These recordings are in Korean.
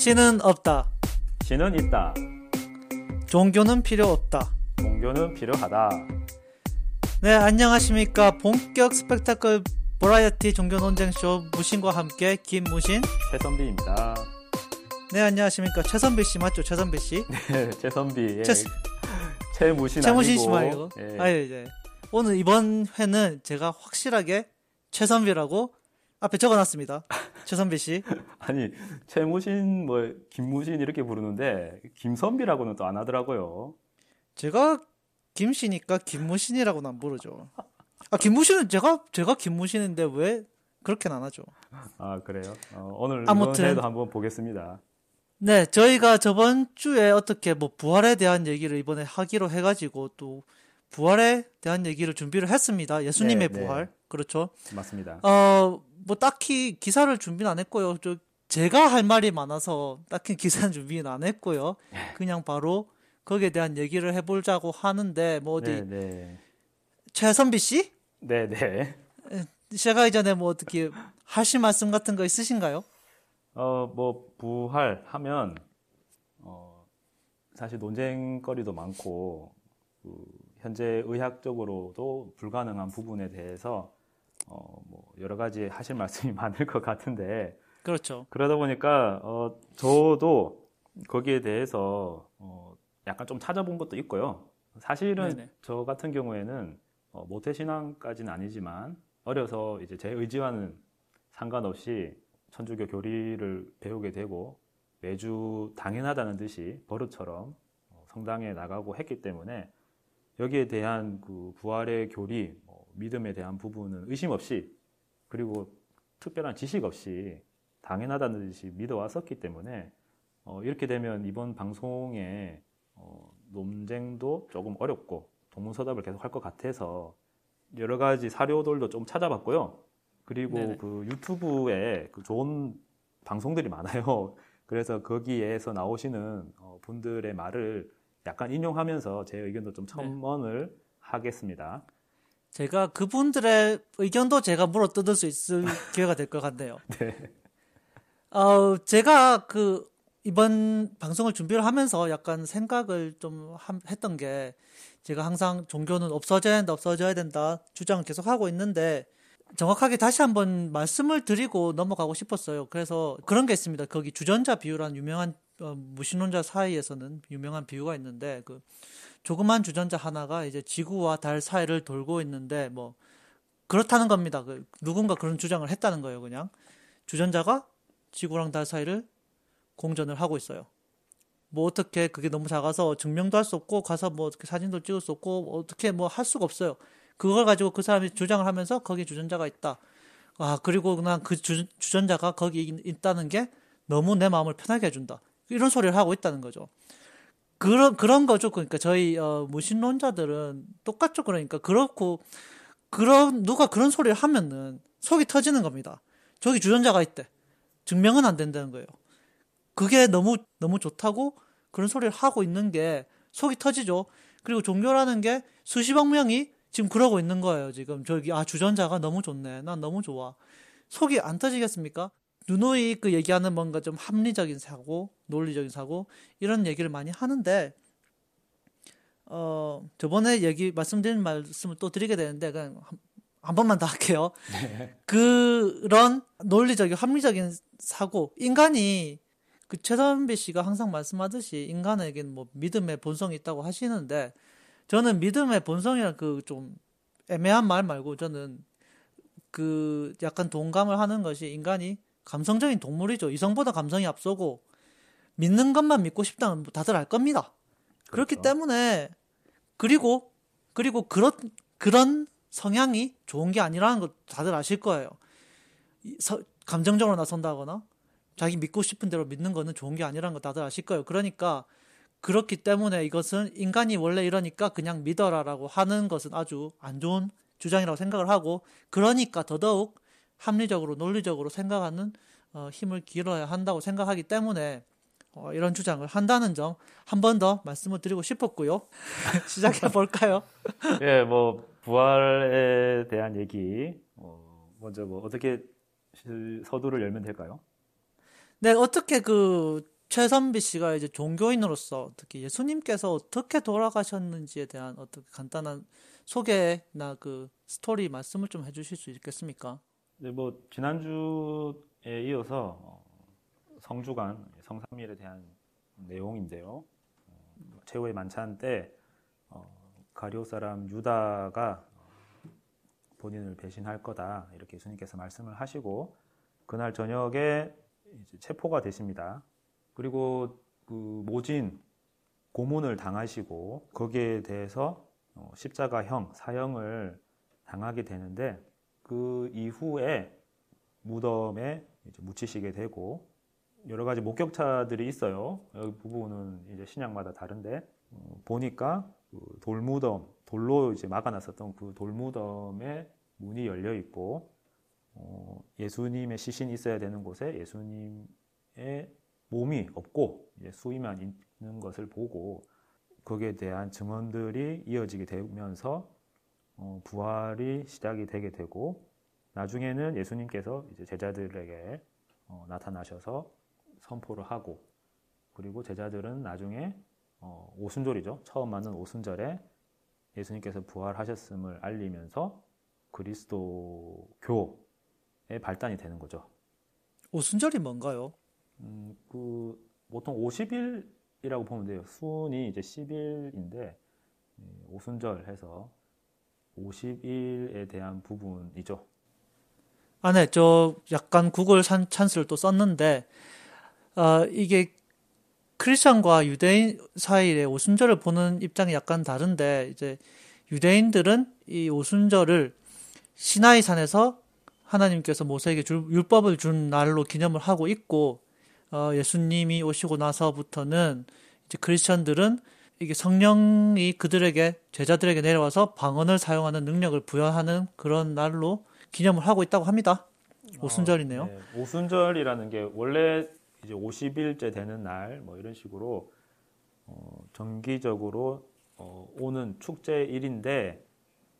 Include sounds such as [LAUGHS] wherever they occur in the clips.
신은 없다. 신은 있다. 종교는 필요 없다. 종교는 필요하다. 네, 안녕하십니까. 본격 스펙타클 버라이어티 종교 논쟁쇼 무신과 함께 김무신. 최선비입니다. 네, 안녕하십니까. 최선비 씨 맞죠? 최선비 씨? [LAUGHS] 네, 최선비. 예. 최- 최무신 최무신. 씨 말고. 예. 아, 예, 예. 오늘 이번 회는 제가 확실하게 최선비라고 앞에 적어놨습니다. [LAUGHS] 최선비 씨. [LAUGHS] 아니, 최무신, 뭐, 김무신 이렇게 부르는데, 김선비라고는 또 안 하더라고요. 제가 김씨니까 김무신이라고는 안 부르죠. 아, 김무신은 제가, 제가 김무신인데 왜 그렇게는 안 하죠? 아, 그래요? 어, 오늘 아무튼. 한번 보겠습니다. 네, 저희가 저번 주에 어떻게 뭐 부활에 대한 얘기를 이번에 하기로 해가지고 또 부활에 대한 얘기를 준비를 했습니다. 예수님의 네, 네. 부활. 그렇죠. 맞습니다. 어, 뭐 딱히 기사를 준비는 안 했고요. 저, 제가 할 말이 많아서 딱히 기사는 준비는 안 했고요. 그냥 바로 거기에 대한 얘기를 해보자고 하는데 뭐 어디 네, 네. 최선비 씨? 네, 네. 시작하기 전에 뭐 어떻게 하실 말씀 같은 거 있으신가요? 어, 뭐, 부활 하면, 어, 사실 논쟁거리도 많고, 그, 현재 의학적으로도 불가능한 부분에 대해서, 어, 뭐, 여러 가지 하실 말씀이 [LAUGHS] 많을 것 같은데, 그렇죠. 그러다 보니까, 어, 저도 거기에 대해서, 어, 약간 좀 찾아본 것도 있고요. 사실은 네네. 저 같은 경우에는, 어, 모태 신앙까지는 아니지만, 어려서 이제 제 의지와는 상관없이 천주교 교리를 배우게 되고 매주 당연하다는 듯이 버릇처럼 어, 성당에 나가고 했기 때문에 여기에 대한 그 부활의 교리, 뭐 믿음에 대한 부분은 의심 없이 그리고 특별한 지식 없이 당연하다는 듯이 믿어왔었기 때문에 어, 이렇게 되면 이번 방송에 어, 논쟁도 조금 어렵고 동문서답을 계속 할 것 같아서 여러 가지 사료들도 좀 찾아봤고요. 그리고 네네. 그 유튜브에 그 좋은 방송들이 많아요. [LAUGHS] 그래서 거기에서 나오시는 어, 분들의 말을 약간 인용하면서 제 의견도 좀 첨언을 하겠습니다. 제가 그분들의 의견도 제가 물어 뜯을 수 있을 [LAUGHS] 기회가 될 것 같네요. [LAUGHS] 네. 어, 제가 그 이번 방송을 준비를 하면서 약간 생각을 좀 함- 했던 게 제가 항상 종교는 없어져야 된다, 없어져야 된다 주장을 계속 하고 있는데 정확하게 다시 한번 말씀을 드리고 넘어가고 싶었어요. 그래서 그런 게 있습니다. 거기 주전자 비유라는 유명한 어, 무신론자 사이에서는 유명한 비유가 있는데 그 조그만 주전자 하나가 이제 지구와 달 사이를 돌고 있는데 뭐 그렇다는 겁니다. 그 누군가 그런 주장을 했다는 거예요. 그냥 주전자가 지구랑 달 사이를 공전을 하고 있어요. 뭐 어떻게 그게 너무 작아서 증명도 할 수 없고 가서 뭐 어떻게 사진도 찍을 수 없고 어떻게 뭐 할 수가 없어요. 그걸 가지고 그 사람이 주장을 하면서 거기 주전자가 있다. 아 그리고 그냥 그 주, 주전자가 거기 있- 있다는 게 너무 내 마음을 편하게 해준다. 이런 소리를 하고 있다는 거죠. 그런 그런 거죠. 그러니까 저희 어, 무신론자들은 똑같죠. 그러니까 그렇고 그런 누가 그런 소리를 하면은 속이 터지는 겁니다. 저기 주전자가 있대. 증명은 안 된다는 거예요. 그게 너무 너무 좋다고 그런 소리를 하고 있는 게 속이 터지죠. 그리고 종교라는 게 수십억 명이 지금 그러고 있는 거예요. 지금 저기 아 주전자가 너무 좋네. 난 너무 좋아. 속이 안 터지겠습니까? 누누이 그 얘기하는 뭔가 좀 합리적인 사고, 논리적인 사고 이런 얘기를 많이 하는데 어 저번에 얘기 말씀드린 말씀을 또 드리게 되는데 그냥 한, 한 번만 더 할게요. 그런 논리적인 합리적인 사고 인간이 그 최선배 씨가 항상 말씀하듯이 인간에게는 뭐 믿음의 본성이 있다고 하시는데 저는 믿음의 본성이란 그 좀 애매한 말 말고 저는 그 약간 동감을 하는 것이 인간이 감성적인 동물이죠. 이성보다 감성이 앞서고 믿는 것만 믿고 싶다는 다들 알 겁니다. 그렇기 그렇죠. 때문에 그리고 그리고 그런 그런 성향이 좋은 게 아니라는 것 다들 아실 거예요. 이 서- 감정적으로 나선다거나 자기 믿고 싶은 대로 믿는 거는 좋은 게 아니라는 거 다들 아실 거예요. 그러니까 그렇기 때문에 이것은 인간이 원래 이러니까 그냥 믿어라라고 하는 것은 아주 안 좋은 주장이라고 생각을 하고 그러니까 더더욱 합리적으로 논리적으로 생각하는 어, 힘을 기울여야 한다고 생각하기 때문에 어, 이런 주장을 한다는 점 한 번 더 말씀을 드리고 싶었고요. [LAUGHS] 시작해 볼까요? [LAUGHS] 예, 뭐 부활에 대한 얘기 어, 먼저 뭐 어떻게 시- 서두를 열면 될까요? 네, 어떻게 그 최선비 씨가 이제 종교인으로서 특히 예수님께서 어떻게 돌아가셨는지에 대한 어떻게 간단한 소개나 그 스토리 말씀을 좀 해주실 수 있겠습니까? 네, 뭐 지난주에 이어서 어, 성주간 성삼일에 대한 내용인데요. 어, 최후의 만찬 때 어, 가리오 사람 유다가 본인을 배신할 거다 이렇게 예수님께서 말씀을 하시고 그날 저녁에 체포가 되십니다. 그리고 그 모진 고문을 당하시고 거기에 대해서 어, 십자가형 사형을 당하게 되는데 그 이후에 무덤에 묻히시게 되고 여러 가지 목격차들이 있어요. 여기 부분은 이제 신약마다 다른데 어, 보니까 그 돌무덤 돌로 이제 막아놨었던 그 돌무덤에 문이 열려 있고 어, 예수님의 시신이 있어야 되는 곳에 예수님의 몸이 없고 수위만 있는 것을 보고 거기에 대한 증언들이 이어지게 되면서 어, 부활이 시작이 되게 되고 나중에는 예수님께서 이제 제자들에게 어, 나타나셔서 선포를 하고 그리고 제자들은 나중에 어, 오순절이죠. 처음 맞는 오순절에 예수님께서 부활하셨음을 알리면서 그리스도교의 발단이 되는 거죠. 오순절이 뭔가요? 음, 그 보통 50일이라고 보면 돼요. 수운이 이제 10일인데 오순절 해서 50일에 대한 부분이죠. 아, 네, 저 약간 구글 산, 찬스를 또 썼는데 어, 이게 크리스천과 유대인 사이의 오순절을 보는 입장이 약간 다른데 이제 유대인들은 이 오순절을 시나이 산에서 하나님께서 모세에게 줄, 율법을 준 날로 기념을 하고 있고 어, 예수님이 오시고 나서부터는 이제 크리스천들은 이게 성령이 그들에게 제자들에게 내려와서 방언을 사용하는 능력을 부여하는 그런 날로 기념을 하고 있다고 합니다. 오순절이네요. 어, 네. 오순절이라는 게 원래 이제 50일째 되는 날 뭐 이런 식으로 어, 정기적으로 어, 오는 축제 일인데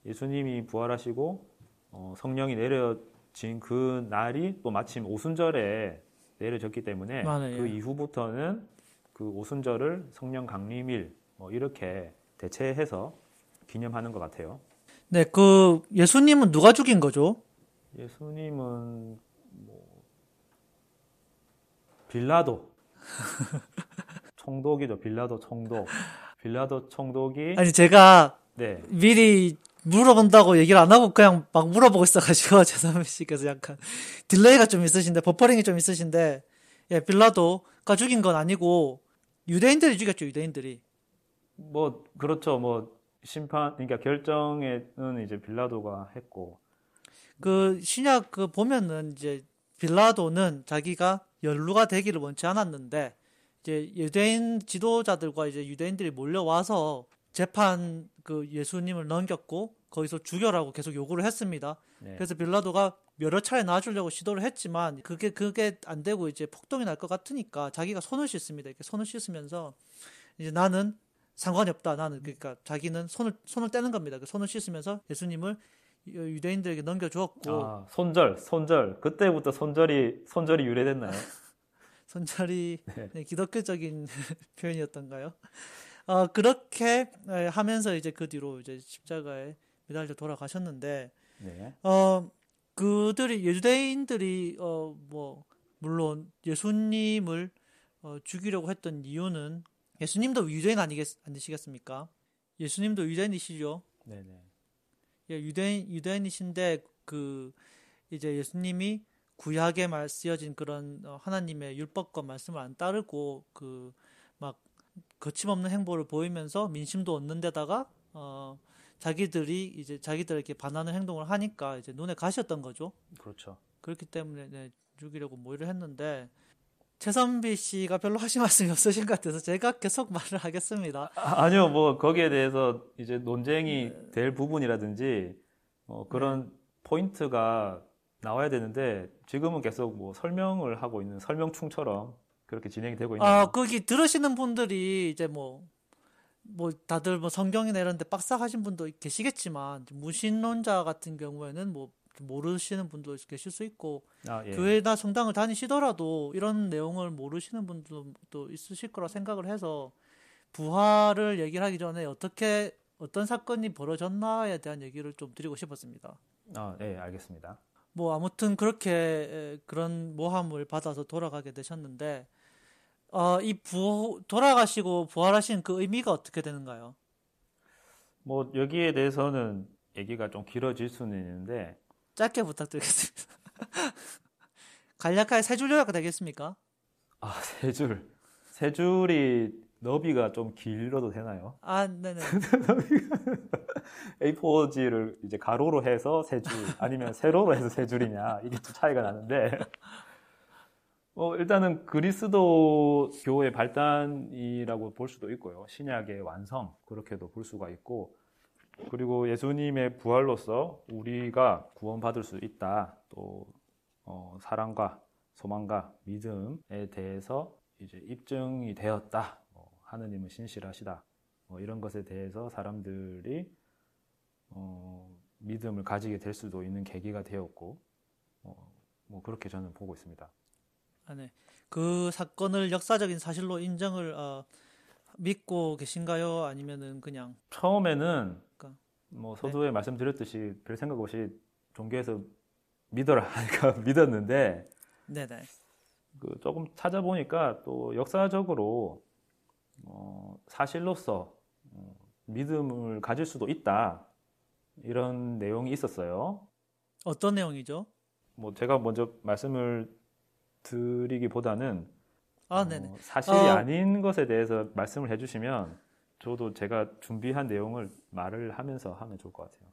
예수님이 부활하시고 어, 성령이 내려진 그 날이 또 마침 오순절에 내려졌기 때문에 맞아요. 그 이후부터는 그 오순절을 성령 강림일 뭐 이렇게 대체해서 기념하는 것 같아요. 네, 그 예수님은 누가 죽인 거죠? 예수님은 뭐 빌라도 [LAUGHS] 총독이죠. 빌라도 총독. 빌라도 총독이 아니 제가 네. 미리 물어본다고 얘기를 안 하고 그냥 막 물어보고 있어가지고 [LAUGHS] 최선배 씨께서 약간 delay가 좀 있으신데 버퍼링이 좀 있으신데 예 빌라도가 죽인 건 아니고 유대인들이 죽였죠 유대인들이 뭐 그렇죠 뭐 심판 그러니까 결정에는 이제 빌라도가 했고 그 신약 그 보면은 이제 빌라도는 자기가 연루가 되기를 원치 않았는데 이제 유대인 지도자들과 이제 유대인들이 몰려와서 재판 그 예수님을 넘겼고 거기서 죽여라고 계속 요구를 했습니다. 네. 그래서 빌라도가 여러 차례 놔주려고 시도를 했지만 그게 그게 안 되고 이제 폭동이 날 것 같으니까 자기가 손을 씻습니다. 이렇게 손을 씻으면서 이제 나는 상관이 없다. 나는 그러니까 자기는 손을 손을 떼는 겁니다. 그 손을 씻으면서 예수님을 유대인들에게 넘겨주었고 아, 손절 손절 그때부터 손절이 손절이 유래됐나요? [LAUGHS] 손절이 네. 네, 기독교적인 [LAUGHS] 표현이었던가요? 어, 그렇게 하면서 이제 그 뒤로 이제 십자가에 매달려 돌아가셨는데, 네. 어, 그들이, 유대인들이, 어, 뭐, 물론 예수님을 어, 죽이려고 했던 이유는 예수님도 유대인 아니겠, 아니시겠습니까? 예수님도 유대인이시죠? 네네. 예, 유대인, 유대인이신데 그, 이제 예수님이 구약에 말 쓰여진 그런 어, 하나님의 율법과 말씀을 안 따르고 그 막 거침없는 행보를 보이면서 민심도 얻는 데다가 어 자기들이 이제 자기들에게 반하는 행동을 하니까 이제 눈에 가셨던 거죠. 그렇죠. 그렇기 때문에 네, 죽이려고 모의를 했는데 최선비 씨가 별로 하신 말씀이 없으신 것 같아서 제가 계속 말을 하겠습니다. 아, 니요 뭐 거기에 대해서 이제 논쟁이 네. 될 부분이라든지 어, 그런 네. 포인트가 나와야 되는데 지금은 계속 뭐 설명을 하고 있는 설명충처럼 그렇게 진행이 되고 있는. 아, 거기 들으시는 분들이 이제 뭐, 뭐 다들 뭐 성경이나 이런 데 빡싹 하신 분도 계시겠지만, 무신론자 같은 경우에는 뭐 모르시는 분도 계실 수 있고 아, 예. 교회나 성당을 다니시더라도 이런 내용을 모르시는 분들도 있으실 거라 생각을 해서 부활을 얘기를 하기 전에 어떻게 어떤 사건이 벌어졌나에 대한 얘기를 좀 드리고 싶었습니다. 아, 네, 알겠습니다. 뭐 아무튼 그렇게 그런 모함을 받아서 돌아가게 되셨는데 어, 이 부, 돌아가시고 부활하신 그 의미가 어떻게 되는가요? 뭐 여기에 대해서는 얘기가 좀 길어질 수는 있는데 짧게 부탁드리겠습니다. [LAUGHS] 간략하게 세 줄 요약 되겠습니까? 아, 세 줄. 세 줄이 너비가 좀 길어도 되나요? 아, 네네. [LAUGHS] A4지를 이제 가로로 해서 세 줄, 아니면 세로로 해서 세 줄이냐, 이게 좀 차이가 나는데, 어, 일단은 그리스도 교의 발단이라고 볼 수도 있고요. 신약의 완성, 그렇게도 볼 수가 있고, 그리고 예수님의 부활로서 우리가 구원받을 수 있다. 또, 어, 사랑과 소망과 믿음에 대해서 이제 입증이 되었다. 뭐, 하느님은 신실하시다. 뭐 이런 것에 대해서 사람들이 어, 믿음을 가지게 될 수도 있는 계기가 되었고, 어, 뭐 그렇게 저는 보고 있습니다. 아, 네. 그 사건을 역사적인 사실로 인정을 어, 믿고 계신가요? 아니면은 그냥 처음에는 뭐 서두에 말씀드렸듯이 별 생각 없이 종교에서 믿어라 하니까 [LAUGHS] 믿었는데 네네. 그 조금 찾아보니까 또 역사적으로 어, 사실로서 어, 믿음을 가질 수도 있다 이런 내용이 있었어요. 어떤 내용이죠? 뭐 제가 먼저 말씀을 드리기보다는 아, 어, 네네. 사실이 어. 아닌 것에 대해서 말씀을 해주시면 저도 제가 준비한 내용을 말을 하면서 하면 좋을 것 같아요.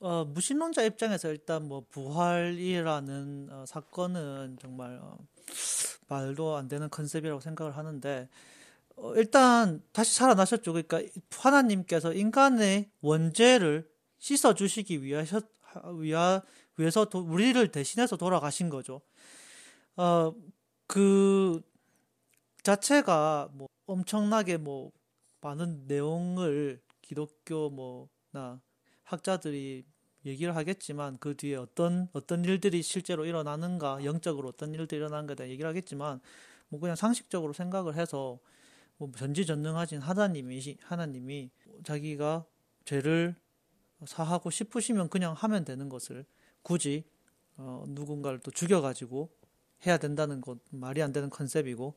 어, 무신론자 입장에서 일단 뭐 부활이라는 어, 사건은 정말 어, 말도 안 되는 컨셉이라고 생각을 하는데 어, 일단 다시 살아나셨죠. 그러니까 하나님께서 인간의 원죄를 씻어 주시기 위하셨 위하 위해서 도- 우리를 대신해서 돌아가신 거죠. 어, 그 자체가 뭐 엄청나게 뭐 많은 내용을 기독교 뭐나 학자들이 얘기를 하겠지만 그 뒤에 어떤 어떤 일들이 실제로 일어나는가 영적으로 어떤 일들이 일어나는가에 대해 얘기를 하겠지만 뭐 그냥 상식적으로 생각을 해서 뭐 전지전능하신 하나님이 하나님이 자기가 죄를 사하고 싶으시면 그냥 하면 되는 것을 굳이 어, 누군가를 또 죽여가지고 해야 된다는 것 말이 안 되는 컨셉이고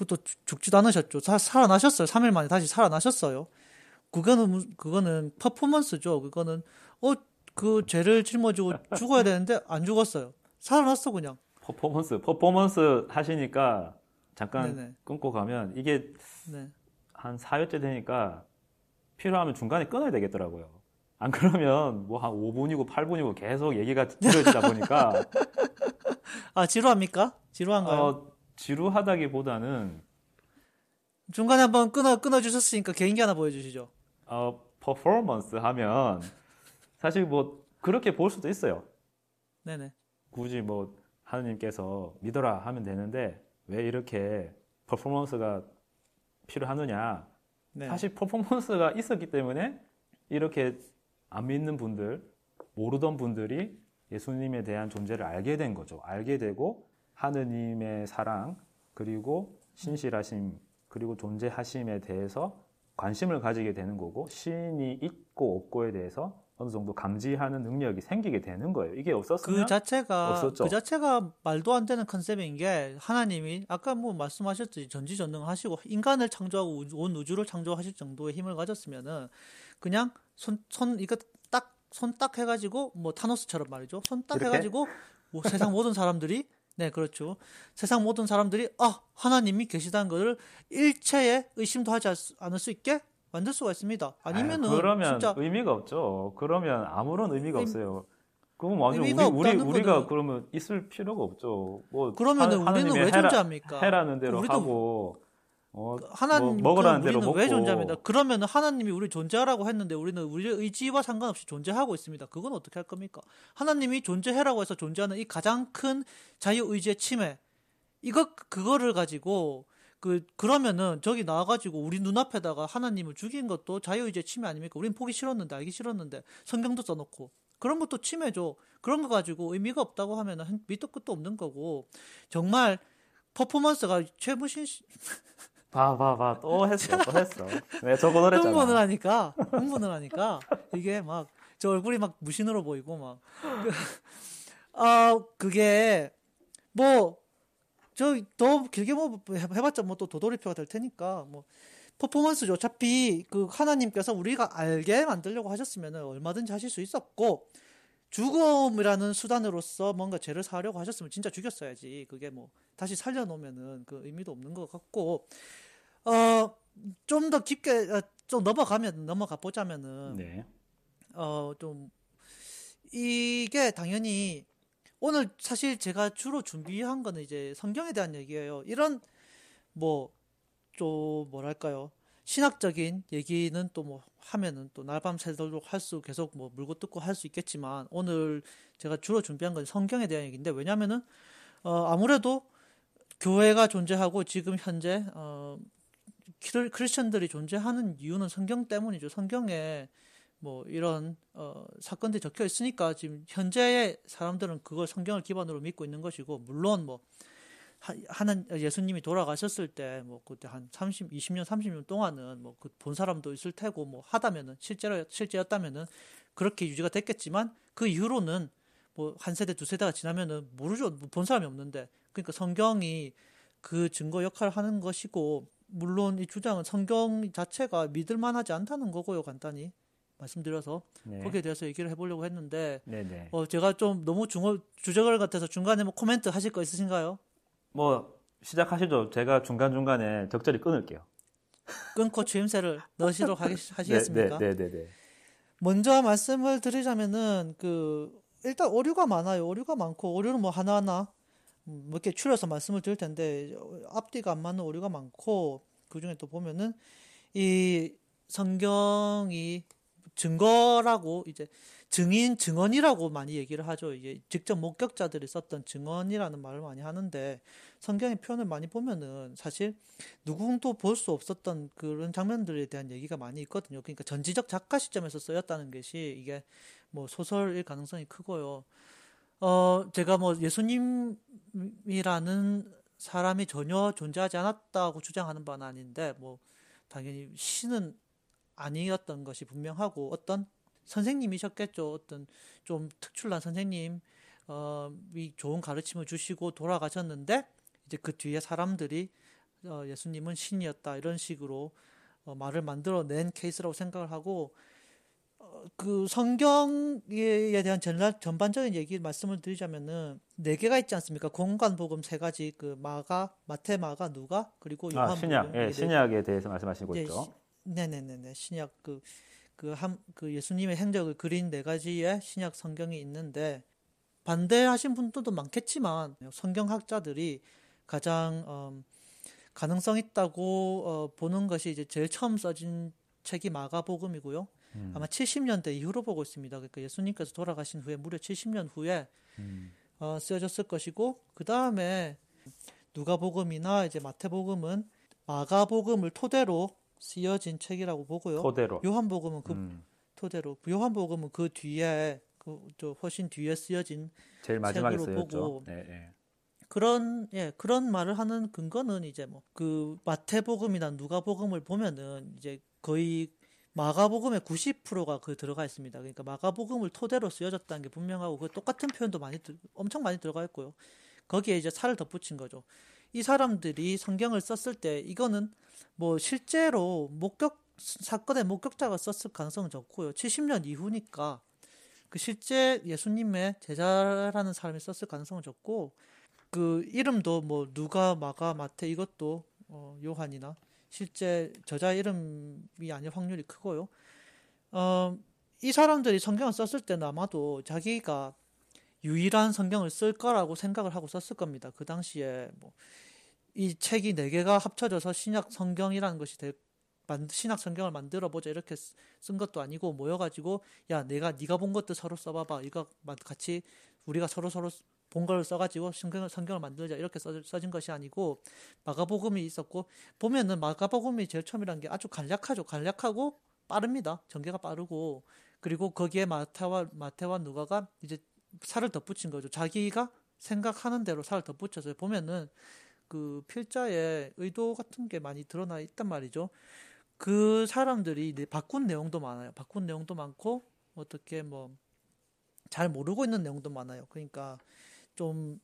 그것도 죽- 죽지도 않으셨죠. 사- 살아나셨어요. 3일 만에 다시 살아나셨어요. 그거는 무- 그거는 퍼포먼스죠. 그거는 어 그 죄를 짊어지고 [LAUGHS] 죽어야 되는데 안 죽었어요. 살아났어 그냥. 퍼포먼스, 퍼포먼스 하시니까 잠깐 네네. 끊고 가면 이게 네. 한 4회째 되니까 필요하면 중간에 끊어야 되겠더라고요. 안 그러면 뭐 한 5분이고 8분이고 계속 얘기가 [LAUGHS] 길어지다 보니까 아 지루합니까? 지루한가요? 어, 지루하다기보다는 중간에 한번 끊어 끊어 주셨으니까 개인기 하나 보여주시죠 어, 퍼포먼스 하면 사실 뭐 그렇게 볼 수도 있어요. 네네 굳이 뭐 하느님께서 믿어라 하면 되는데 왜 이렇게 퍼포먼스가 필요하느냐? 네. 사실 퍼포먼스가 있었기 때문에 이렇게 안 믿는 분들, 모르던 분들이 예수님에 대한 존재를 알게 된 거죠. 알게 되고 하느님의 사랑 그리고 신실하심 그리고 존재하심에 대해서 관심을 가지게 되는 거고 신이 있고 없고에 대해서 어느 정도 감지하는 능력이 생기게 되는 거예요. 이게 없었으면 그 자체가 없었죠. 그 자체가 말도 안 되는 컨셉인 게 하나님이 아까 뭐 말씀하셨듯이 전지전능하시고 인간을 창조하고 우주- 온 우주를 창조하실 정도의 힘을 가졌으면은 그냥 손손 이거 딱 손 딱 해가지고 뭐 타노스처럼 말이죠 손 딱? 해가지고 뭐 세상 모든 사람들이 네 그렇죠 세상 모든 사람들이 아 하나님이 계시다는 것을 일체의 의심도 하지 않- 않을 수 있게 만들 수가 있습니다 아니면은 아유, 그러면 진짜 의미가 없죠. 그러면 아무런 의미가 의미- 없어요. 그럼 완전 우리 의미가 우리 우리가 거는- 그러면 있을 필요가 없죠. 뭐 그러면은 하- 우리는 왜 존재합니까? 해라는 대로 우리도 하고 어, 하나님 뭐 먹으라는 대로 먹고 왜 존재합니다. 그러면 하나님이 우리 존재하라고 했는데 우리는 우리의 의지와 상관없이 존재하고 있습니다. 그건 어떻게 할 겁니까? 하나님이 존재해라고 해서 존재하는 이 가장 큰 자유 의지의 침해 이거 그거를 가지고 그 그러면은 저기 나와가지고 우리 눈앞에다가 하나님을 죽인 것도 자유 의지의 침해 아닙니까? 우린 보기 싫었는데 알기 싫었는데 성경도 써놓고 그런 것도 침해죠. 그런 거 가지고 의미가 없다고 하면은 밑도 끝도 없는 거고 정말 퍼포먼스가 최무신 씨 [LAUGHS] 봐, 봐, 봐. 또 했어, 또 했어. 네, 저거 노랬잖아. 흥분을 하니까 흥분을 하니까 이게 막 저 얼굴이 막 무신으로 보이고 막 아, 그게 뭐 저 더 길게 뭐 해봤자 뭐 또 도돌이표가 될 테니까 뭐 퍼포먼스죠. 어차피 그 하나님께서 우리가 알게 만들려고 하셨으면 얼마든지 하실 수 있었고 죽음이라는 수단으로서 뭔가 죄를 사하려고 하셨으면 진짜 죽였어야지. 그게 뭐 다시 살려놓으면은 그 의미도 없는 것 같고 어 좀 더 깊게 어, 좀 넘어가면 넘어가 보자면은 네. 어좀 이게 당연히 오늘 사실 제가 주로 준비한 거는 이제 성경에 대한 얘기예요. 이런 뭐 좀 뭐랄까요? 신학적인 얘기는 또 뭐 하면은 또 날밤 새도록 할 수 계속 뭐 물고 뜯고 할 수 있겠지만 오늘 제가 주로 준비한 건 성경에 대한 얘기인데 왜냐면은 어 아무래도 교회가 존재하고 지금 현재 어 크리- 크리스천들이 존재하는 이유는 성경 때문이죠. 성경에 뭐 이런 어 사건들이 적혀 있으니까 지금 현재의 사람들은 그걸 성경을 기반으로 믿고 있는 것이고 물론 뭐 하- 하는 예수님이 돌아가셨을 때 뭐 그때 한 30, 20년, 30년 동안은 뭐 그 본 사람도 있을 테고 뭐 하다면은 실제로 실제였다면은 그렇게 유지가 됐겠지만 그 이후로는 뭐 한 세대 두 세대가 지나면은 모르죠. 뭐본 사람이 없는데 그러니까 성경이 그 증거 역할을 하는 것이고 물론 이 주장은 성경 자체가 믿을 만하지 않다는 거고요. 간단히 말씀드려서 네. 거기에 대해서 얘기를 해보려고 했는데 네, 네. 어 제가 좀 너무 중어 주저걸 같아서 중간에 뭐 코멘트 하실 거 있으신가요? 뭐, 시작하시죠. 제가 중간중간에 적절히 끊을게요. 끊고 주임새를 넣으시도록 하시, 하시겠습니까? 네, 네, 네, 네. 먼저 말씀을 드리자면은 그 일단 오류가 많아요. 오류가 많고 오류는 뭐 하나하나 음, 몇개 추려서 말씀을 드릴 텐데 앞뒤가 안 맞는 오류가 많고 그 중에 또 보면은 이 성경이 증거라고 이제 증인 증언이라고 많이 얘기를 하죠. 이게 직접 목격자들이 썼던 증언이라는 말을 많이 하는데 성경의 표현을 많이 보면은 사실 누구도 볼 수 없었던 그런 장면들에 대한 얘기가 많이 있거든요. 그러니까 전지적 작가 시점에서 쓰였다는 것이 이게 뭐 소설일 가능성이 크고요. 어, 제가 뭐 예수님이라는 사람이 전혀 존재하지 않았다고 주장하는 바는 아닌데 뭐 당연히 신은 아니었던 것이 분명하고 어떤 선생님이셨겠죠. 어떤 좀 특출난 선생님, 어, 이 좋은 가르침을 주시고 돌아가셨는데 이제 그 뒤에 사람들이 어, 예수님은 신이었다 이런 식으로 어, 말을 만들어낸 케이스라고 생각을 하고 어, 그 성경에 대한 전라, 전반적인 얘기 말씀을 드리자면은 네 개가 있지 않습니까? 공간 복음 세 가지 그 마가, 마태, 마가, 누가 그리고 아, 요한 신약. 복음 예, 이네 신약에 대해서 말씀하시고 이제 있죠. 시- 네네네네 신약 그 그한그 예수님의 행적을 그린 네 가지의 신약 성경이 있는데 반대하신 분들도 많겠지만 성경학자들이 가장 음, 가능성 있다고 어, 보는 것이 이제 제일 처음 써진 책이 마가복음이고요. 음. 아마 70년대 이후로 보고 있습니다. 그러니까 예수님께서 돌아가신 후에 무려 70년 후에 음. 어, 쓰여졌을 것이고 그 다음에 누가복음이나 이제 마태복음은 마가복음을 토대로 쓰여진 책이라고 보고요. 토대로. 요한복음은 그 음. 토대로 요한복음은 그 뒤에 그저 훨씬 뒤에 쓰여진 제일 마지막에 책으로 쓰였죠. 보고 네, 네. 그런 예 그런 말을 하는 근거는 이제 뭐 그 마태복음이나 누가복음을 보면은 이제 거의 마가복음의 90%가 그 들어가 있습니다. 그러니까 마가복음을 토대로 쓰여졌다는 게 분명하고 그 똑같은 표현도 많이 들- 엄청 많이 들어가 있고요. 거기에 이제 살을 덧붙인 거죠. 이 사람들이 성경을 썼을 때 이거는 뭐 실제로 목격 사건의 목격자가 썼을 가능성은 적고요. 70년 이후니까 그 실제 예수님의 제자라는 사람이 썼을 가능성은 적고 그 이름도 뭐 누가 마가 마태 이것도 어, 요한이나 실제 저자 이름이 아닐 확률이 크고요. 어, 이 사람들이 성경을 썼을 때는 아마도 자기가 유일한 성경을 쓸 거라고 생각을 하고 썼을 겁니다. 그 당시에 뭐 이 책이 네 개가 합쳐져서 신약 성경이라는 것이 될 만- 신약 성경을 만들어 보자 이렇게 쓰- 쓴 것도 아니고 모여가지고 야 내가 네가 본 것도 서로 써봐봐. 이거 마- 같이 우리가 서로 서로 본 걸 써가지고 성경을 성경을 만들자 이렇게 써, 써진 것이 아니고 마가복음이 있었고 보면은 마가복음이 제일 처음이라는 게 아주 간략하죠. 간략하고 빠릅니다. 전개가 빠르고. 그리고 거기에 마태와 마태와 누가가 이제 살을 덧붙인 거죠. 자기가 생각하는 대로 살을 덧붙여서 보면은 그 필자의 의도 같은 게 많이 드러나 있단 말이죠. 그 사람들이 바꾼 내용도 많아요. 바꾼 내용도 많고 어떻게 뭐 잘 모르고 있는 내용도 많아요. 그러니까 좀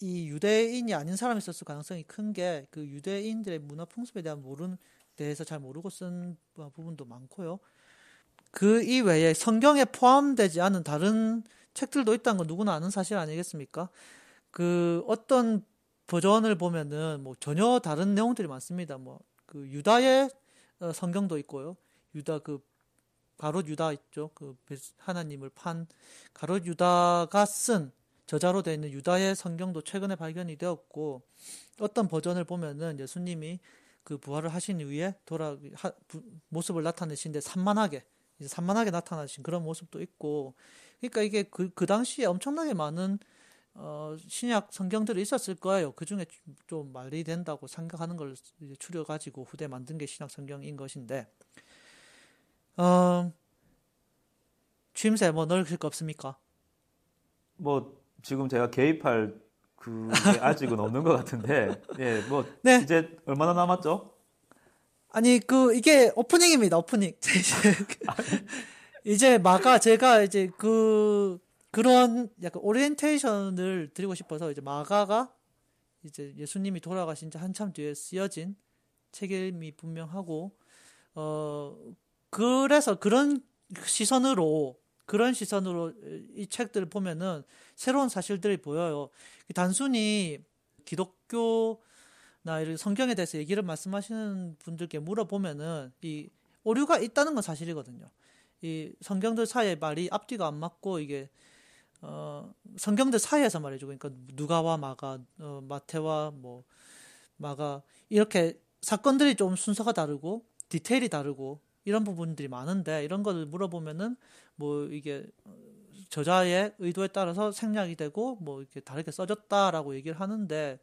이 유대인이 아닌 사람이 있었을 가능성이 큰 게 그 유대인들의 문화 풍습에 대한 모르는 대해서 잘 모르고 쓴 부분도 많고요. 그 이외에 성경에 포함되지 않은 다른 책들도 있다는 건 누구나 아는 사실 아니겠습니까? 그 어떤 버전을 보면은 뭐 전혀 다른 내용들이 많습니다. 뭐 그 유다의 어, 성경도 있고요. 유다 그 가롯 유다 있죠. 그 하나님을 판 가롯 유다가 쓴 저자로 되어 있는 유다의 성경도 최근에 발견이 되었고 어떤 버전을 보면은 예수님이 그 부활을 하신 이후에 돌아 하, 부, 모습을 나타내신데 산만하게 이제 산만하게 나타나신 그런 모습도 있고 그러니까 이게 그, 그 당시에 엄청나게 많은 어, 신약 성경들이 있었을 거예요. 그 중에 좀 말이 된다고 생각하는 걸 추려가지고 후대 만든 게 신약 성경인 것인데, 어, 취임새 뭐 넣을 거 없습니까? 뭐, 지금 제가 개입할 그게 [LAUGHS] 아직은 없는 것 같은데, 예, 뭐, 네. 이제 얼마나 남았죠? 아니, 그, 이게 오프닝입니다, 오프닝. [LAUGHS] 이제 마가 제가 이제 그, 그런 약간 오리엔테이션을 드리고 싶어서 이제 마가가 이제 예수님이 돌아가신 지 한참 뒤에 쓰여진 책임이 분명하고 어 그래서 그런 시선으로 그런 시선으로 이 책들을 보면은 새로운 사실들이 보여요. 단순히 기독교나 이런 성경에 대해서 얘기를 말씀하시는 분들께 물어보면은 이 오류가 있다는 건 사실이거든요. 이 성경들 사이에 말이 앞뒤가 안 맞고 이게 어, 성경들 사이에서 말이죠. 그러니까 누가와 마가, 어, 마태와 뭐 마가 이렇게 사건들이 좀 순서가 다르고 디테일이 다르고 이런 부분들이 많은데 이런 것을 물어보면은 뭐 이게 저자의 의도에 따라서 생략이 되고 뭐 이렇게 다르게 써졌다라고 얘기를 하는데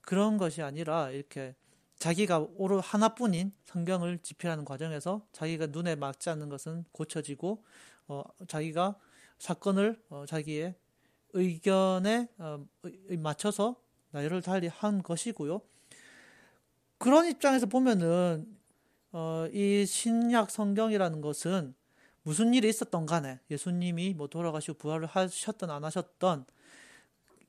그런 것이 아니라 이렇게 자기가 오로 하나뿐인 성경을 집필하는 과정에서 자기가 눈에 맞지 않는 것은 고쳐지고 어 자기가 사건을 어, 자기의 의견에 어, 맞춰서 나열을 달리 한 것이고요. 그런 입장에서 보면은 어, 이 신약 성경이라는 것은 무슨 일이 있었던 간에 예수님이 뭐 돌아가시고 부활을 하셨던 안 하셨던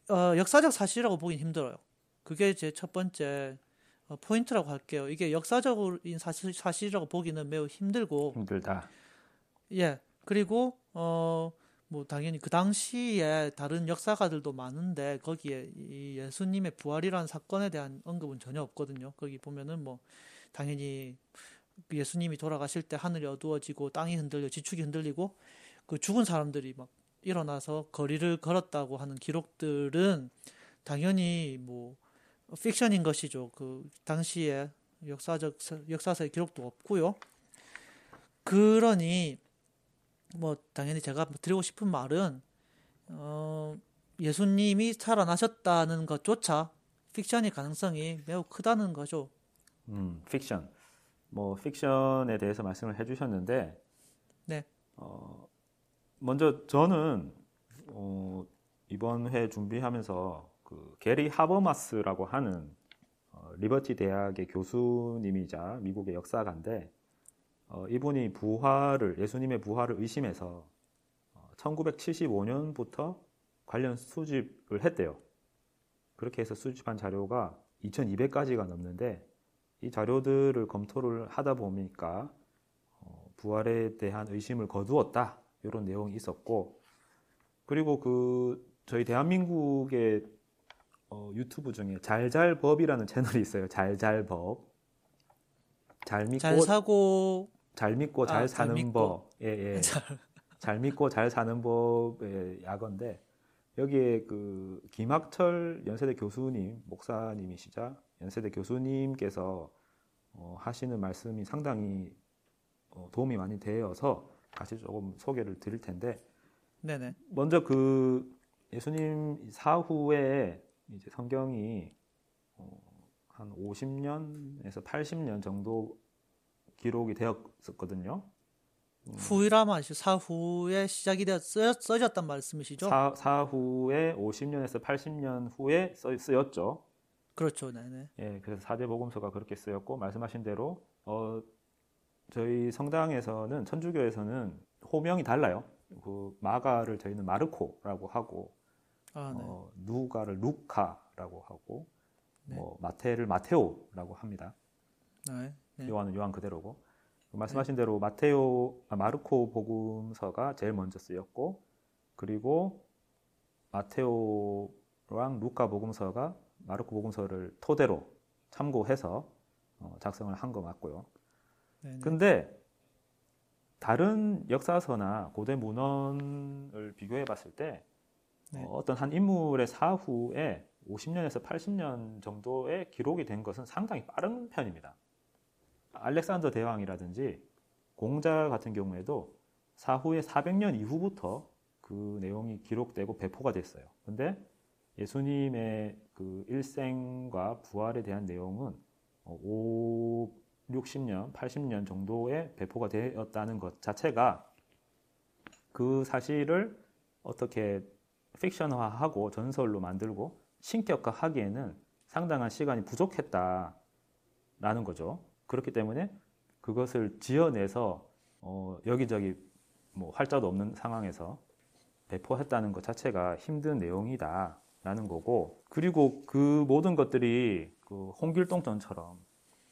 어, 역사적 사실이라고 보긴 힘들어요. 그게 제 첫 번째 어, 포인트라고 할게요. 이게 역사적인 사실, 사실이라고 보기는 매우 힘들고 힘들다. 예. 그리고 어 뭐 당연히 그 당시에 다른 역사가들도 많은데 거기에 이 예수님의 부활이라는 사건에 대한 언급은 전혀 없거든요. 거기 보면은 뭐 당연히 그 예수님이 돌아가실 때 하늘이 어두워지고 땅이 흔들려 지축이 흔들리고 그 죽은 사람들이 막 일어나서 거리를 걸었다고 하는 기록들은 당연히 뭐 픽션인 것이죠. 그 당시에 역사적 역사서의 기록도 없고요. 그러니 뭐 당연히 제가 드리고 싶은 말은 어, 예수님이 살아나셨다는 것조차 픽션의 가능성이 매우 크다는 거죠. 음, 픽션. 뭐 픽션에 대해서 말씀을 해주셨는데, 네. 어, 먼저 저는 어, 이번 회 준비하면서 그 게리 하버마스라고 하는 어, 리버티 대학의 교수님이자 미국의 역사가인데 어, 이분이 부활을 예수님의 부활을 의심해서 어, 1975년부터 관련 수집을 했대요. 그렇게 해서 수집한 자료가 2,200가지가 넘는데 이 자료들을 검토를 하다 보니까 어, 부활에 대한 의심을 거두었다 이런 내용이 있었고 그리고 그 저희 대한민국의 어, 유튜브 중에 잘잘법이라는 채널이 있어요. 잘잘법. 잘 믿고 잘 사고 잘 믿고 잘 아, 사는 잘 법. 예, 예. [LAUGHS] 잘 믿고 잘 사는 법의 약어인데 여기에 그 김학철 연세대 교수님, 목사님이시자 연세대 교수님께서 어, 하시는 말씀이 상당히 어, 도움이 많이 되어서 다시 조금 소개를 드릴 텐데 네네. 먼저 그 예수님 사후에 이제 성경이 어, 한 50년에서 80년 정도 기록이 되었었거든요. 후이라 말이죠. 사후에 시작이 되어 쓰- 써졌단 말씀이시죠? 사, 사후에 50년에서 80년 후에 써, 쓰였죠. 그렇죠. 네네. 예, 그래서 사대 복음서가 그렇게 쓰였고 말씀하신 대로 어, 저희 성당에서는 천주교에서는 호명이 달라요. 그 마가를 저희는 마르코라고 하고 아, 네. 어, 누가를 루카라고 하고 네. 뭐 마테를 마테오라고 합니다. 네. 네. 요한은 요한 그대로고 말씀하신 대로 마테오 아, 마르코 복음서가 제일 먼저 쓰였고 그리고 마테오랑 루카 복음서가 마르코 복음서를 토대로 참고해서 어, 작성을 한 거 맞고요. 네. 네. 근데 다른 역사서나 고대 문헌을 비교해 봤을 때 네. 어, 어떤 한 인물의 사후에 50년에서 80년 정도의 기록이 된 것은 상당히 빠른 편입니다. 알렉산더 대왕이라든지 공자 같은 경우에도 사후에 400년 이후부터 그 내용이 기록되고 배포가 됐어요. 근데 예수님의 그 일생과 부활에 대한 내용은 5, 60년, 80년 정도에 배포가 되었다는 것 자체가 그 사실을 어떻게 픽션화하고 전설로 만들고 신격화하기에는 상당한 시간이 부족했다라는 거죠. 그렇기 때문에 그것을 지어내서 어, 여기저기 뭐 활자도 없는 상황에서 배포했다는 것 자체가 힘든 내용이다라는 거고 그리고 그 모든 것들이 그 홍길동전처럼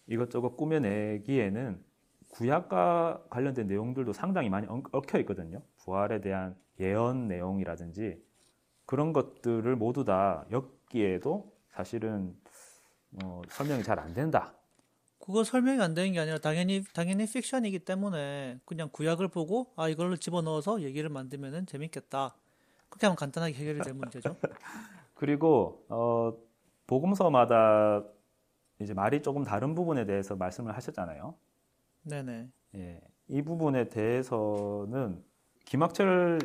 이것저것 꾸며내기에는 구약과 관련된 내용들도 상당히 많이 엉- 얽혀 있거든요. 부활에 대한 예언 내용이라든지 그런 것들을 모두 다 엮기에도 사실은 어, 설명이 잘 안 된다. 그거 설명이 안 되는 게 아니라 당연히 당연히 픽션이기 때문에 그냥 구약을 보고 아 이걸로 집어넣어서 얘기를 만들면은 재밌겠다. 그렇게 하면 간단하게 해결이 될 문제죠. [LAUGHS] 그리고 어, 복음서마다 이제 말이 조금 다른 부분에 대해서 말씀을 하셨잖아요. 네네. 예, 이 부분에 대해서는 김학철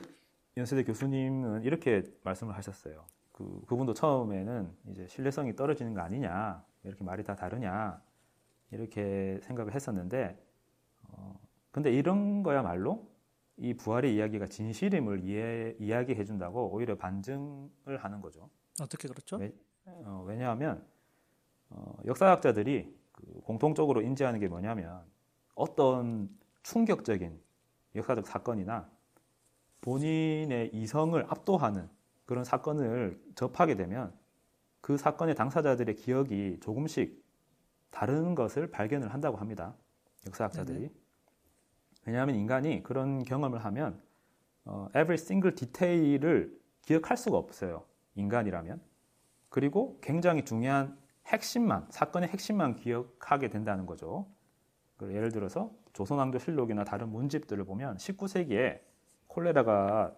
연세대 교수님은 이렇게 말씀을 하셨어요. 그 그분도 처음에는 이제 신뢰성이 떨어지는 거 아니냐, 왜 이렇게 말이 다 다르냐 이렇게 생각을 했었는데, 어, 근데 이런 거야말로 이 부활의 이야기가 진실임을 이해, 이야기해 준다고 오히려 반증을 하는 거죠. 어떻게 그렇죠? 왜- 어, 왜냐하면 어, 역사학자들이 그 공통적으로 인지하는 게 뭐냐면 어떤 충격적인 역사적 사건이나 본인의 이성을 압도하는 그런 사건을 접하게 되면 그 사건의 당사자들의 기억이 조금씩 다른 것을 발견을 한다고 합니다. 역사학자들이. 왜냐하면 인간이 그런 경험을 하면 어, every single detail을 기억할 수가 없어요. 인간이라면. 그리고 굉장히 중요한 핵심만, 사건의 핵심만 기억하게 된다는 거죠. 그 예를 들어서 조선왕조 실록이나 다른 문집들을 보면 19세기에 콜레라가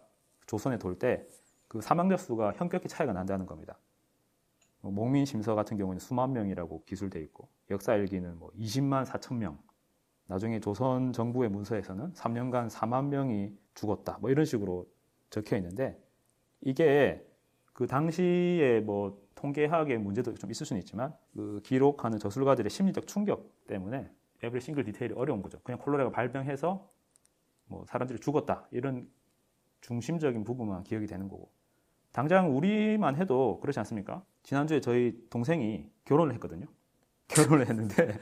조선에 돌 때 그 사망자 수가 현격히 차이가 난다는 겁니다. 뭐 목민 심서 같은 경우는 수만 명이라고 기술돼 있고 역사 일기는 뭐 20만 4천 명. 나중에 조선 정부의 문서에서는 3년간 4만 명이 죽었다. 뭐 이런 식으로 적혀 있는데 이게 그 당시에 뭐 통계학의 문제도 좀 있을 수는 있지만 그 기록하는 저술가들의 심리적 충격 때문에 에브리 싱글 디테일이 어려운 거죠. 그냥 콜레라가 발병해서 뭐 사람들이 죽었다 이런 중심적인 부분만 기억이 되는 거고 당장 우리만 해도 그렇지 않습니까? 지난주에 저희 동생이 결혼을 했거든요. [LAUGHS] 결혼을 했는데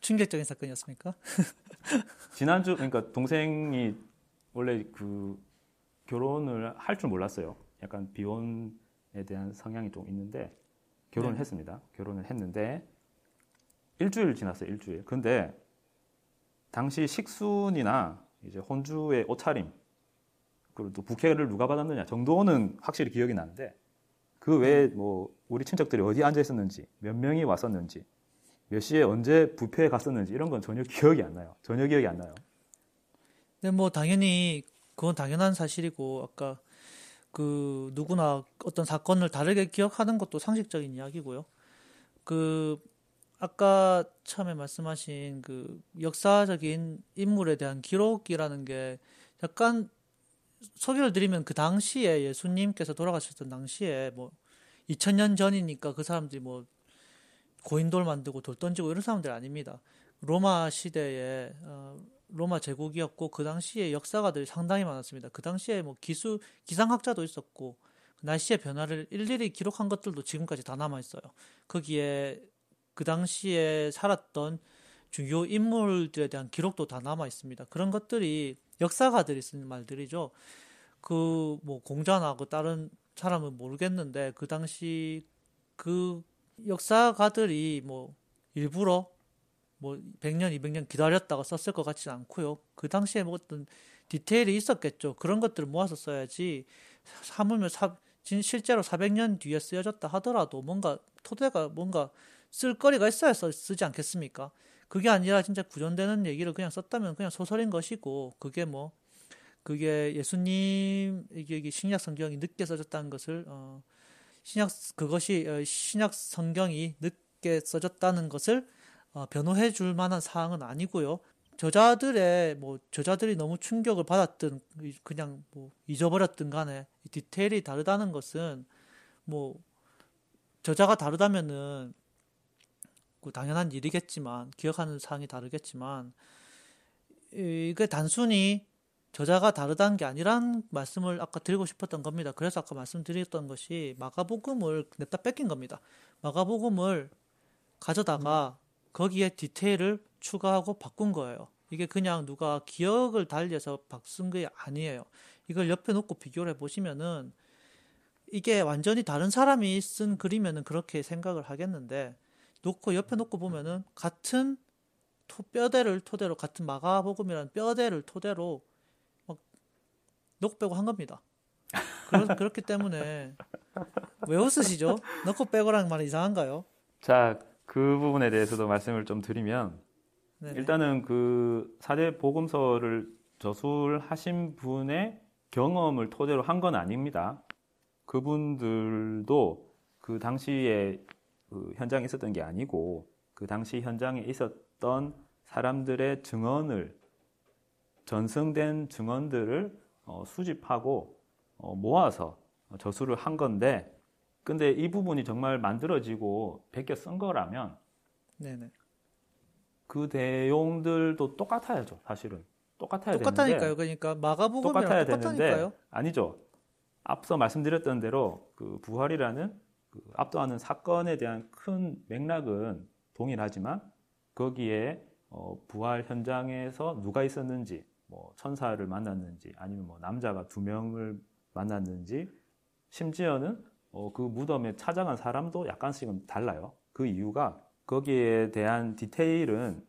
충격적인 사건이었습니까? [LAUGHS] 지난주 그러니까 동생이 원래 그 결혼을 할 줄 몰랐어요. 약간 비혼에 대한 성향이 좀 있는데 결혼을 네. 했습니다. 결혼을 했는데 일주일 지났어요. 일주일. 근데 당시 식순이나 이제 혼주의 옷차림 그리고 또 부케를 누가 받았느냐 정도는 확실히 기억이 나는데 그 외에 뭐 우리 친척들이 어디 앉아 있었는지 몇 명이 왔었는지 몇 시에 언제 부페에 갔었는지 이런 건 전혀 기억이 안 나요. 전혀 기억이 안 나요. 근데 뭐 당연히 그건 당연한 사실이고 아까 그 누구나 어떤 사건을 다르게 기억하는 것도 상식적인 이야기고요. 그 아까 처음에 말씀하신 그 역사적인 인물에 대한 기록이라는 게 약간 소개를 드리면 그 당시에 예수님께서 돌아가셨던 당시에 뭐 2000년 전이니까 그 사람들이 뭐 고인돌 만들고 돌 던지고 이런 사람들 아닙니다. 로마 시대에 어, 로마 제국이었고 그 당시에 역사가들이 상당히 많았습니다. 그 당시에 뭐 기수 기상학자도 있었고 날씨의 변화를 일일이 기록한 것들도 지금까지 다 남아 있어요. 거기에 그 당시에 살았던 주요 인물들에 대한 기록도 다 남아 있습니다. 그런 것들이 역사가들이 쓴 말들이죠. 그 뭐 공자나 그 다른 사람은 모르겠는데 그 당시 그 역사가들이 뭐 일부러 뭐 100년, 200년 기다렸다가 썼을 것 같지는 않고요. 그 당시에 뭐 어떤 디테일이 있었겠죠. 그런 것들을 모아서 써야지 하물며 사, 실제로 400년 뒤에 쓰여졌다 하더라도 뭔가 토대가 뭔가 쓸거리가 있어야 쓰지 않겠습니까? 그게 아니라 진짜 구전되는 얘기를 그냥 썼다면 그냥 소설인 것이고 그게 뭐 그게 예수님 이게 신약 성경이 늦게 써졌다는 것을 어 신약 그것이 어, 신약 성경이 늦게 써졌다는 것을 어, 변호해 줄 만한 사항은 아니고요. 저자들의 뭐 저자들이 너무 충격을 받았든 그냥 뭐 잊어버렸든 간에 디테일이 다르다는 것은 뭐 저자가 다르다면은 그 당연한 일이겠지만 기억하는 사항이 다르겠지만 이게 단순히 저자가 다르다는 게 아니란 말씀을 아까 드리고 싶었던 겁니다. 그래서 아까 말씀드렸던 것이 마가복음을 냅다 뺏긴 겁니다. 마가복음을 가져다가 거기에 디테일을 추가하고 바꾼 거예요. 이게 그냥 누가 기억을 달리해서 바꾼 게 아니에요. 이걸 옆에 놓고 비교를 해보시면은 이게 완전히 다른 사람이 쓴 글이면은 그렇게 생각을 하겠는데 놓고 옆에 놓고 보면은 같은 토, 뼈대를 토대로 같은 마가복음이라는 뼈대를 토대로 막 놓고 빼고 한 겁니다. 그러, [LAUGHS] 그렇기 때문에 왜 웃으시죠? 넣고 빼고라는 말이 이상한가요? 자, 그 부분에 대해서도 말씀을 좀 드리면 네네. 일단은 그 사대 복음서를 저술하신 분의 경험을 토대로 한 건 아닙니다. 그분들도 그 당시에 그 현장에 있었던 게 아니고 그 당시 현장에 있었던 사람들의 증언을 전승된 증언들을 어, 수집하고 어, 모아서 저술을 한 건데 근데 이 부분이 정말 만들어지고 베껴 쓴 거라면 네네. 그 내용들도 똑같아야죠 사실은 똑같아야 똑같다니까요. 되는데 그러니까 마가복음이랑 똑같아야 똑같다니까요. 되는데 아니죠. 앞서 말씀드렸던 대로 그 부활이라는 그 압도하는 사건에 대한 큰 맥락은 동일하지만 거기에 어, 부활 현장에서 누가 있었는지, 뭐 천사를 만났는지, 아니면 뭐 남자가 두 명을 만났는지, 심지어는 어, 그 무덤에 찾아간 사람도 약간씩은 달라요. 그 이유가 거기에 대한 디테일은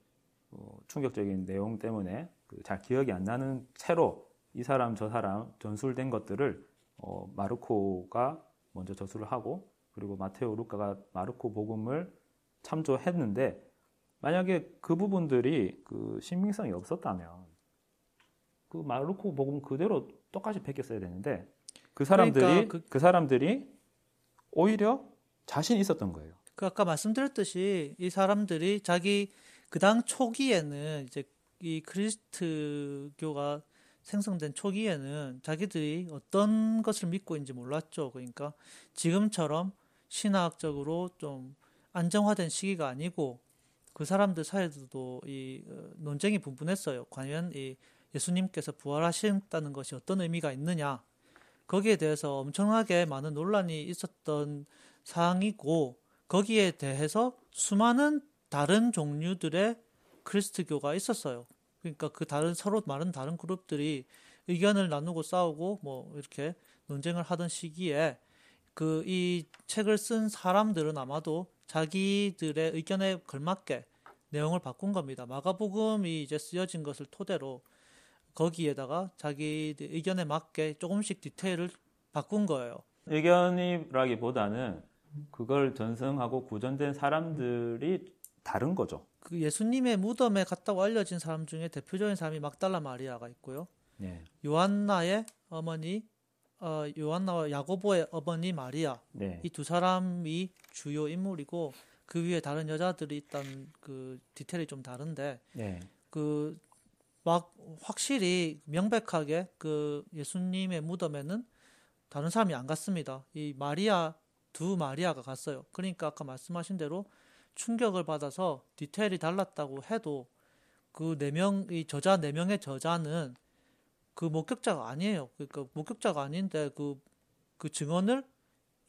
어, 충격적인 내용 때문에 그 잘 기억이 안 나는 채로 이 사람 저 사람 전술된 것들을 어, 마르코가 먼저 저술을 하고 그리고 마테오 루카가 마르코 복음을 참조했는데 만약에 그 부분들이 그 신빙성이 없었다면 그 마르코 복음 그대로 똑같이 베꼈어야 되는데 그 사람들이 그러니까 그, 그 사람들이 오히려 자신 있었던 거예요. 그 아까 말씀드렸듯이 이 사람들이 자기 그 당 초기에는 이제 이 크리스트교가 생성된 초기에는 자기들이 어떤 것을 믿고 있는지 몰랐죠. 그러니까 지금처럼 신학적으로 좀 안정화된 시기가 아니고 그 사람들 사이에서도 이 어, 논쟁이 분분했어요. 과연 이 예수님께서 부활하신다는 것이 어떤 의미가 있느냐. 거기에 대해서 엄청나게 많은 논란이 있었던 사항이고 거기에 대해서 수많은 다른 종류들의 크리스트교가 있었어요. 그러니까 그 다른 서로 많은 다른 그룹들이 의견을 나누고 싸우고 뭐 이렇게 논쟁을 하던 시기에 그 이 책을 쓴 사람들은 아마도 자기들의 의견에 걸맞게 내용을 바꾼 겁니다. 마가복음이 이제 쓰여진 것을 토대로 거기에다가 자기 의견에 맞게 조금씩 디테일을 바꾼 거예요. 의견이라기보다는 그걸 전승하고 구전된 사람들이 다른 거죠. 그 예수님의 무덤에 갔다고 알려진 사람 중에 대표적인 사람이 막달라 마리아가 있고요. 네. 요한나의 어머니 어, 요한나와 야고보의 어머니 마리아 네. 이두 사람이 주요 인물이고 그 위에 다른 여자들이 있다는 그 디테일이 좀 다른데 네. 그막 확실히 명백하게 그 예수님의 무덤에는 다른 사람이 안 갔습니다. 이 마리아 두 마리아가 갔어요. 그러니까 아까 말씀하신 대로 충격을 받아서 디테일이 달랐다고 해도 그 네 명, 이 저자 네 명의 저자는 그 목격자가 아니에요. 그러니까 목격자가 아닌데 그, 그 증언을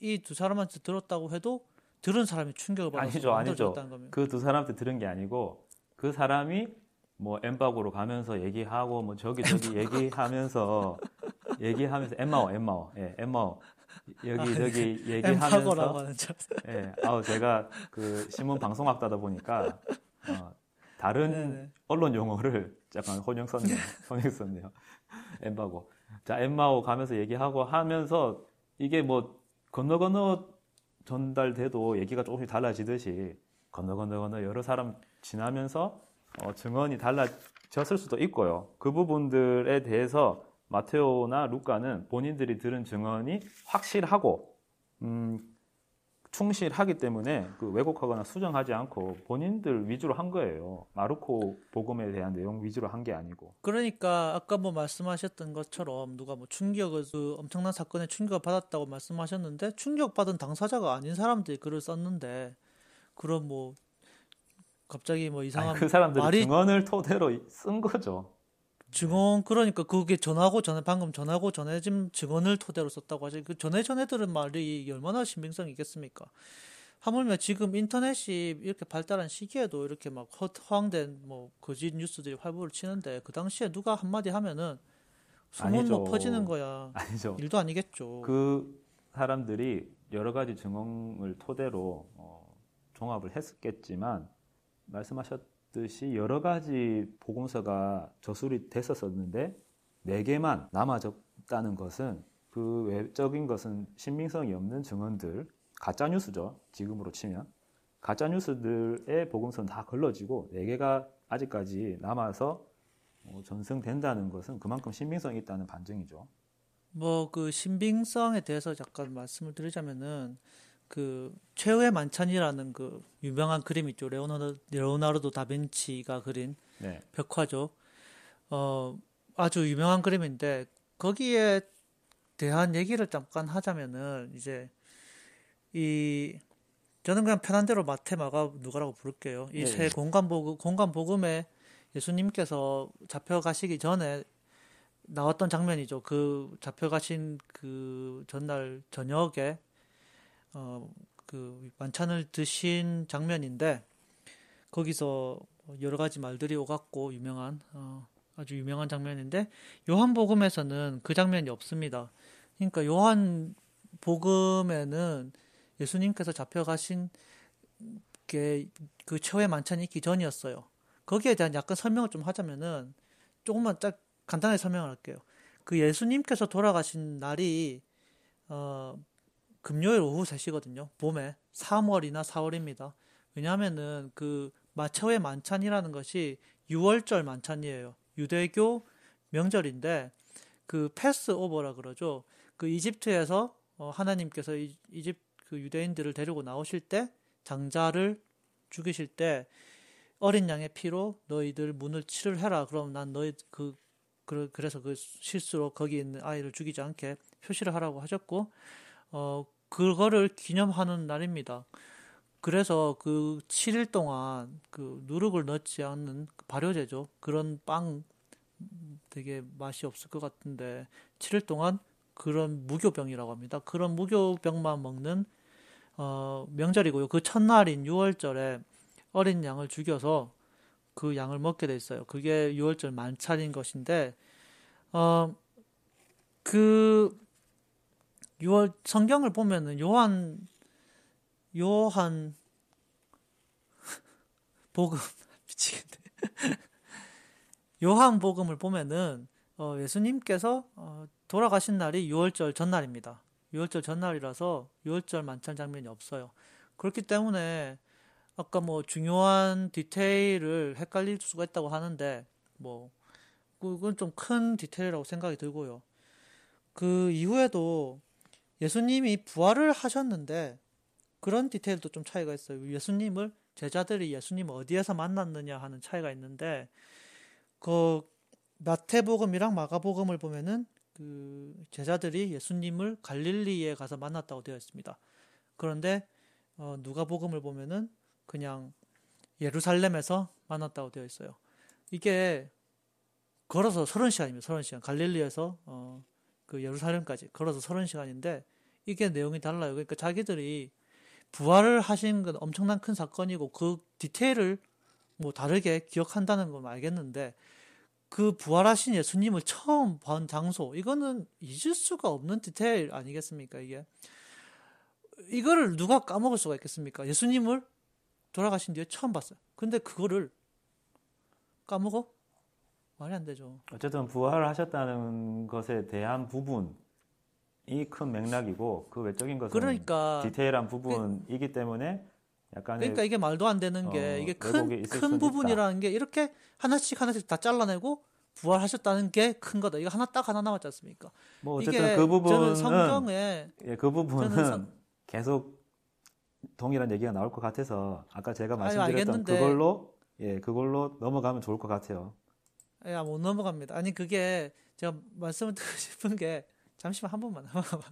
이 두 사람한테 들었다고 해도 들은 사람이 충격을 받아서 아니죠, 아니죠. 그 두 사람한테 들은 게 아니고 그 사람이 뭐 엠박으로 가면서 얘기하고 뭐 저기 저기 얘기하면서 얘기하면서 엠마오 엠마오 예 엠마오 여기 아, 저기 얘기하면서. 예 아우 제가 그 신문 방송학다다 보니까 어, 다른 네네. 언론 용어를 [LAUGHS] 약간 혼용 썼네요 혼용 [LAUGHS] 썼네요 엠바고 자 엠마오 가면서 얘기하고 하면서 이게 뭐 건너 건너 전달돼도 얘기가 조금씩 달라지듯이 건너 건너 건너 여러 사람 지나면서 어, 증언이 달라졌을 수도 있고요. 그 부분들에 대해서 마테오나 루카는 본인들이 들은 증언이 확실하고 음, 충실하기 때문에 그 왜곡하거나 수정하지 않고 본인들 위주로 한 거예요. 마르코 복음에 대한 내용 위주로 한 게 아니고. 그러니까 아까 뭐 말씀하셨던 것처럼 누가 뭐 충격을 그 엄청난 사건에 충격을 받았다고 말씀하셨는데 충격받은 당사자가 아닌 사람들이 글을 썼는데 그런 뭐 갑자기 뭐 이상한 아니, 그 사람들이 말이 증언을 토대로 쓴 거죠. 증언 그러니까 그게 전하고 전에 방금 전하고 전해진 증언을 토대로 썼다고 하죠. 그 전에 전해 들은 말이 얼마나 신빙성이 있겠습니까? 하물며 지금 인터넷이 이렇게 발달한 시기에도 이렇게 막 허- 허황된 뭐 거짓 뉴스들이 활보를 치는데 그 당시에 누가 한마디 하면은 소문. 뭐 퍼지는 거야. 아니죠. 일도 아니겠죠. 그 사람들이 여러 가지 증언을 토대로 어, 종합을 했겠지만 말씀하셨 듯이 여러 가지 복음서가 저술이 됐었었는데 네 개만 남아졌다는 것은 그 외적인 것은 신빙성이 없는 증언들 가짜 뉴스죠 지금으로 치면 가짜 뉴스들의 복음서는 다 걸러지고 네 개가 아직까지 남아서 어, 전승된다는 것은 그만큼 신빙성이 있다는 반증이죠. 뭐 그 신빙성에 대해서 잠깐 말씀을 드리자면은 그 최후의 만찬이라는 그 유명한 그림 있죠. 레오나르도, 레오나르도 다빈치가 그린 네. 벽화죠. 어, 아주 유명한 그림인데 거기에 대한 얘기를 잠깐 하자면은 이제 이 저는 그냥 편한 대로 마테마가 누가라고 부를게요. 이 예, 새 예. 공간 복음 공간 복음에 예수님께서 잡혀가시기 전에 나왔던 장면이죠. 그 잡혀가신 그 전날 저녁에 어 그 만찬을 드신 장면인데 거기서 여러 가지 말들이 오갔고 유명한 어, 아주 유명한 장면인데 요한 복음에서는 그 장면이 없습니다. 그러니까 요한 복음에는 예수님께서 잡혀가신 게 그 최후의 만찬이 있기 전이었어요. 거기에 대한 약간 설명을 좀 하자면은 조금만 딱 간단하게 설명을 할게요. 그 예수님께서 돌아가신 날이 어 금요일 오후 3시거든요. 봄에 3월이나 4월입니다. 왜냐하면은 그 마차의 만찬이라는 것이 6월절 만찬이에요. 유대교 명절인데 그 패스 오버라 그러죠. 그 이집트에서 어, 하나님께서 이, 이집 그 유대인들을 데리고 나오실 때 장자를 죽이실 때 어린 양의 피로 너희들 문을 치를 해라. 그럼 난 너희 그 그- 그래서 그 실수로 거기 있는 아이를 죽이지 않게 표시를 하라고 하셨고 어 그거를 기념하는 날입니다. 그래서 그 7일 동안 그 누룩을 넣지 않는 그 발효제죠. 그런 빵 음, 되게 맛이 없을 것 같은데 7일 동안 그런 무교병이라고 합니다. 그런 무교병만 먹는 어, 명절이고요. 그 첫날인 6월절에 어린 양을 죽여서 그 양을 먹게 돼 있어요. 그게 6월절 만찬인 것인데 어, 그 6월 성경을 보면은 요한 요한 [LAUGHS] 복음 [LAUGHS] 미치겠네. [LAUGHS] 요한 복음을 보면은 어, 예수님께서 어, 돌아가신 날이 6월절 전날입니다. 6월절 전날이라서 6월절 만찬 장면이 없어요. 그렇기 때문에 아까 뭐 중요한 디테일을 헷갈릴 수가 있다고 하는데 뭐 그건 좀 큰 디테일이라고 생각이 들고요. 그 이후에도 예수님이 부활을 하셨는데 그런 디테일도 좀 차이가 있어요. 예수님을 제자들이 예수님을 어디에서 만났느냐 하는 차이가 있는데 그 마태복음이랑 마가복음을 보면은 그 제자들이 예수님을 갈릴리에 가서 만났다고 되어 있습니다. 그런데 어, 누가복음을 보면은 그냥 예루살렘에서 만났다고 되어 있어요. 이게 걸어서 30시간입니다. 30시간. 갈릴리에서 어, 그 예루살렘까지 걸어서 30시간인데 이게 내용이 달라요. 그러니까 자기들이 부활을 하신 건 엄청난 큰 사건이고 그 디테일을 뭐 다르게 기억한다는 건 알겠는데 그 부활하신 예수님을 처음 본 장소 이거는 잊을 수가 없는 디테일 아니겠습니까 이게? 이거를 누가 까먹을 수가 있겠습니까? 예수님을 돌아가신 뒤에 처음 봤어요. 근데 그거를 까먹어 말이 안 되죠 어쨌든 부활하셨다는 것에 대한 부분이 큰 맥락이고 그 외적인 것은 그러니까 디테일한 부분이기 때문에 약간 그러니까 이게 말도 안 되는 게 어, 이게 큰 큰 부분이라는 게 이렇게 하나씩 하나씩 다 잘라내고 부활하셨다는 게 큰 거다. 이거 하나 딱 하나 남았지 않습니까? 뭐 어쨌든 그 부분은 저는 성경에 예, 그 부분은 성- 계속 동일한 얘기가 나올 것 같아서 아까 제가 말씀드렸던 알겠는데. 그걸로 예 그걸로 넘어가면 좋을 것 같아요. 야, 못 넘어갑니다. 아니 그게 제가 말씀을 드리고 [LAUGHS] 싶은 게 잠시만 한 번만 한 번만.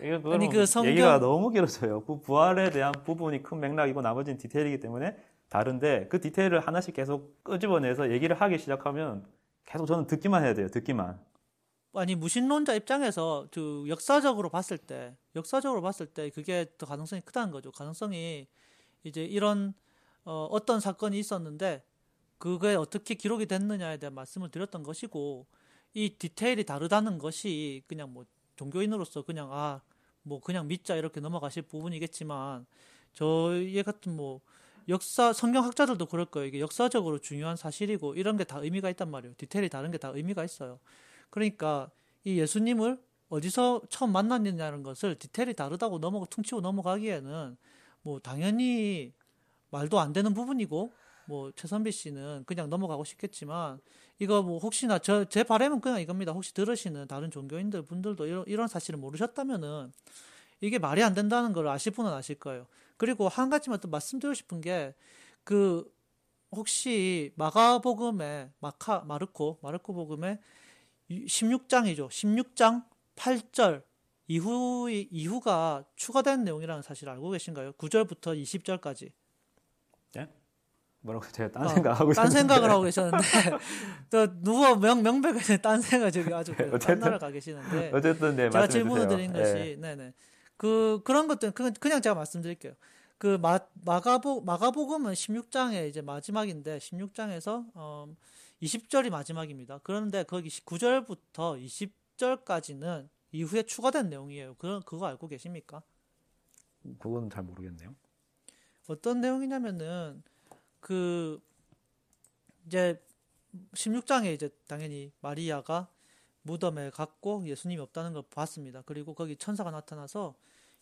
이거 아니, 그 성경- 얘기가 너무 길어져요. 그 부활에 대한 부분이 큰 맥락이고 나머지는 디테일이기 때문에 다른데 그 디테일을 하나씩 계속 끄집어내서 얘기를 하기 시작하면 계속 저는 듣기만 해야 돼요. 듣기만. 아니 무신론자 입장에서 그 역사적으로 봤을 때 역사적으로 봤을 때 그게 더 가능성이 크다는 거죠. 가능성이 이제 이런 어, 어떤 사건이 있었는데 그게 어떻게 기록이 됐느냐에 대한 말씀을 드렸던 것이고 이 디테일이 다르다는 것이 그냥 뭐 종교인으로서 그냥 아 뭐 그냥 믿자 이렇게 넘어가실 부분이겠지만 저희 같은 뭐 역사 성경학자들도 그럴 거예요. 이게 역사적으로 중요한 사실이고 이런 게 다 의미가 있단 말이에요. 디테일이 다른 게 다 의미가 있어요. 그러니까 이 예수님을 어디서 처음 만났느냐는 것을 디테일이 다르다고 넘어가 퉁치고 넘어가기에는 뭐 당연히 말도 안 되는 부분이고 뭐 최선비 씨는 그냥 넘어가고 싶겠지만 이거 뭐 혹시나 저 제 바람은 그냥 이겁니다. 혹시 들으시는 다른 종교인들 분들도 이런, 이런 사실을 모르셨다면은 이게 말이 안 된다는 걸 아실 분은 아실 거예요. 그리고 한 가지만 또 말씀드리고 싶은 게 그 혹시 마가복음에 마카 마르코 마르코 복음에 16장이죠. 16장 8절 이후 이후가 추가된 내용이라는 사실 알고 계신가요? 9절부터 20절까지. 뭐라고 제가 딴 어, 생각하고 딴 생각을 하고 계셨는데 [LAUGHS] 또 누가 명 명백하게 딴 생각 저기 아주 그 어쨌든- 딴 나라 가 계시는데 어쨌든 네 제가 질문을. 드린 예. 것이 네 네 그 그런 것들은 그냥 그냥 제가 말씀드릴게요. 그 마, 마가복 마가복음은 16장의 이제 마지막인데 16장에서 어 20절이 마지막입니다. 그런데 거기 9절부터 20절까지는 이후에 추가된 내용이에요. 그 그거 알고 계십니까? 그건 잘 모르겠네요. 어떤 내용이냐면은 그 이제 16장에 이제 당연히 마리아가 무덤에 갔고 예수님이 없다는 걸 봤습니다. 그리고 거기 천사가 나타나서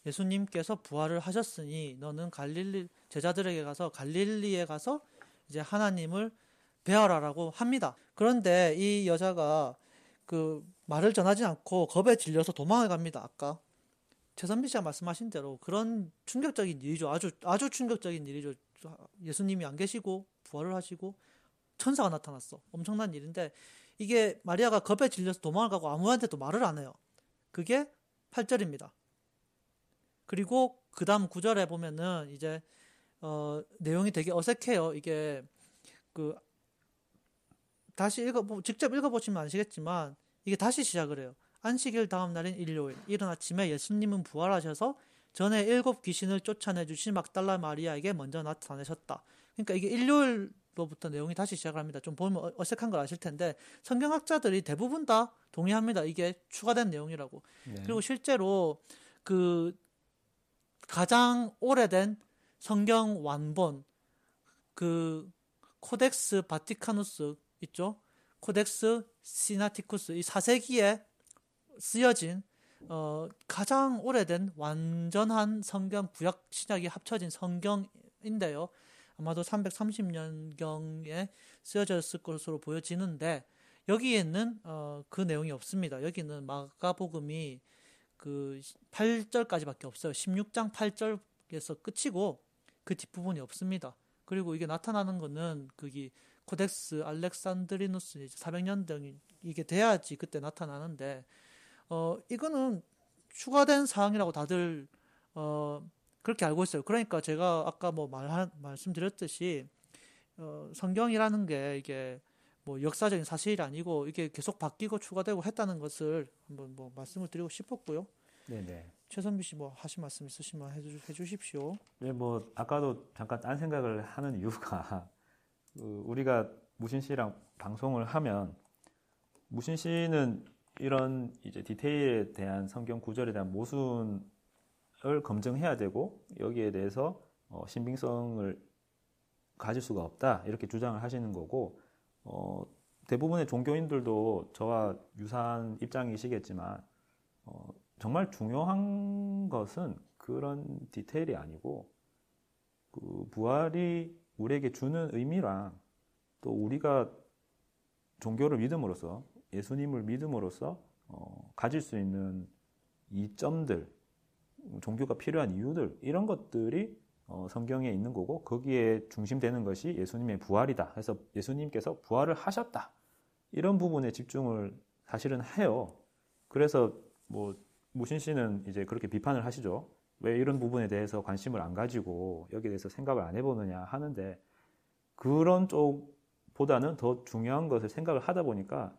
예수님께서 부활을 하셨으니 너는 갈릴리 제자들에게 가서 갈릴리에 가서 이제 하나님을 배워라라고 합니다. 그런데 이 여자가 그 말을 전하지 않고 겁에 질려서 도망을 갑니다. 아까 최선미 씨가 말씀하신 대로 그런 충격적인 일이죠. 아주 아주 충격적인 일이죠. 예수님이 안 계시고 부활을 하시고 천사가 나타났어. 엄청난 일인데 이게 마리아가 겁에 질려서 도망을 가고 아무한테도 말을 안 해요. 그게 8절입니다. 그리고 그 다음 9절에 보면은 이제 어 내용이 되게 어색해요. 이게 그 다시 읽어 보 직접 읽어 보시면 아시겠지만 이게 다시 시작을 해요. 안식일 다음 날인 일요일 이른 아침에 예수님은 부활하셔서 전에 일곱 귀신을 쫓아내 주신 막달라 마리아에게 먼저 나타나셨다. 그러니까 이게 일요일 로부터 내용이 다시 시작을 합니다. 좀 보면 어- 어색한 걸 아실 텐데 성경학자들이 대부분 다 동의합니다. 이게 추가된 내용이라고. 네. 그리고 실제로 그 가장 오래된 성경 완본 그 Codex Vaticanus 있죠? Codex Sinaiticus 이 4세기에 쓰여진 어, 가장 오래된 완전한 성경 구약 신약이 합쳐진 성경인데요. 아마도 330년경에 쓰여졌을 것으로 보여지는데 여기에는 어, 그 내용이 없습니다. 여기는 마가복음이 그 8절까지밖에 없어요. 16장 8절에서 끝이고 그 뒷부분이 없습니다. 그리고 이게 나타나는 거는 그기 코덱스 알렉산드리누스 이제 400년 등 이게 돼야지 그때 나타나는데 어 이거는 추가된 사항이라고 다들 어 그렇게 알고 있어요. 그러니까 제가 아까 뭐말 말씀드렸듯이 어, 성경이라는 게 이게 뭐 역사적인 사실이 아니고 이게 계속 바뀌고 추가되고 했다는 것을 한번 뭐 말씀을 드리고 싶었고요. 네네. 최선비 씨 뭐 하신 말씀 있으시면 해주, 해주십시오. 네, 뭐 아까도 잠깐 딴 생각을 하는 [LAUGHS] 이유가 그 우리가 무신 씨랑 방송을 하면 무신 씨는 이런 이제 디테일에 대한 성경 구절에 대한 모순을 검증해야 되고 여기에 대해서 어, 신빙성을 가질 수가 없다 이렇게 주장을 하시는 거고 어, 대부분의 종교인들도 저와 유사한 입장이시겠지만 어, 정말 중요한 것은 그런 디테일이 아니고 그 부활이 우리에게 주는 의미랑 또 우리가 종교를 믿음으로써 예수님을 믿음으로써 어, 가질 수 있는 이점들, 종교가 필요한 이유들 이런 것들이 어, 성경에 있는 거고 거기에 중심되는 것이 예수님의 부활이다. 해서 예수님께서 부활을 하셨다. 이런 부분에 집중을 사실은 해요. 그래서 뭐 무신 씨는 이제 그렇게 비판을 하시죠. 왜 이런 부분에 대해서 관심을 안 가지고 여기에 대해서 생각을 안 해보느냐 하는데 그런 쪽보다는 더 중요한 것을 생각을 하다 보니까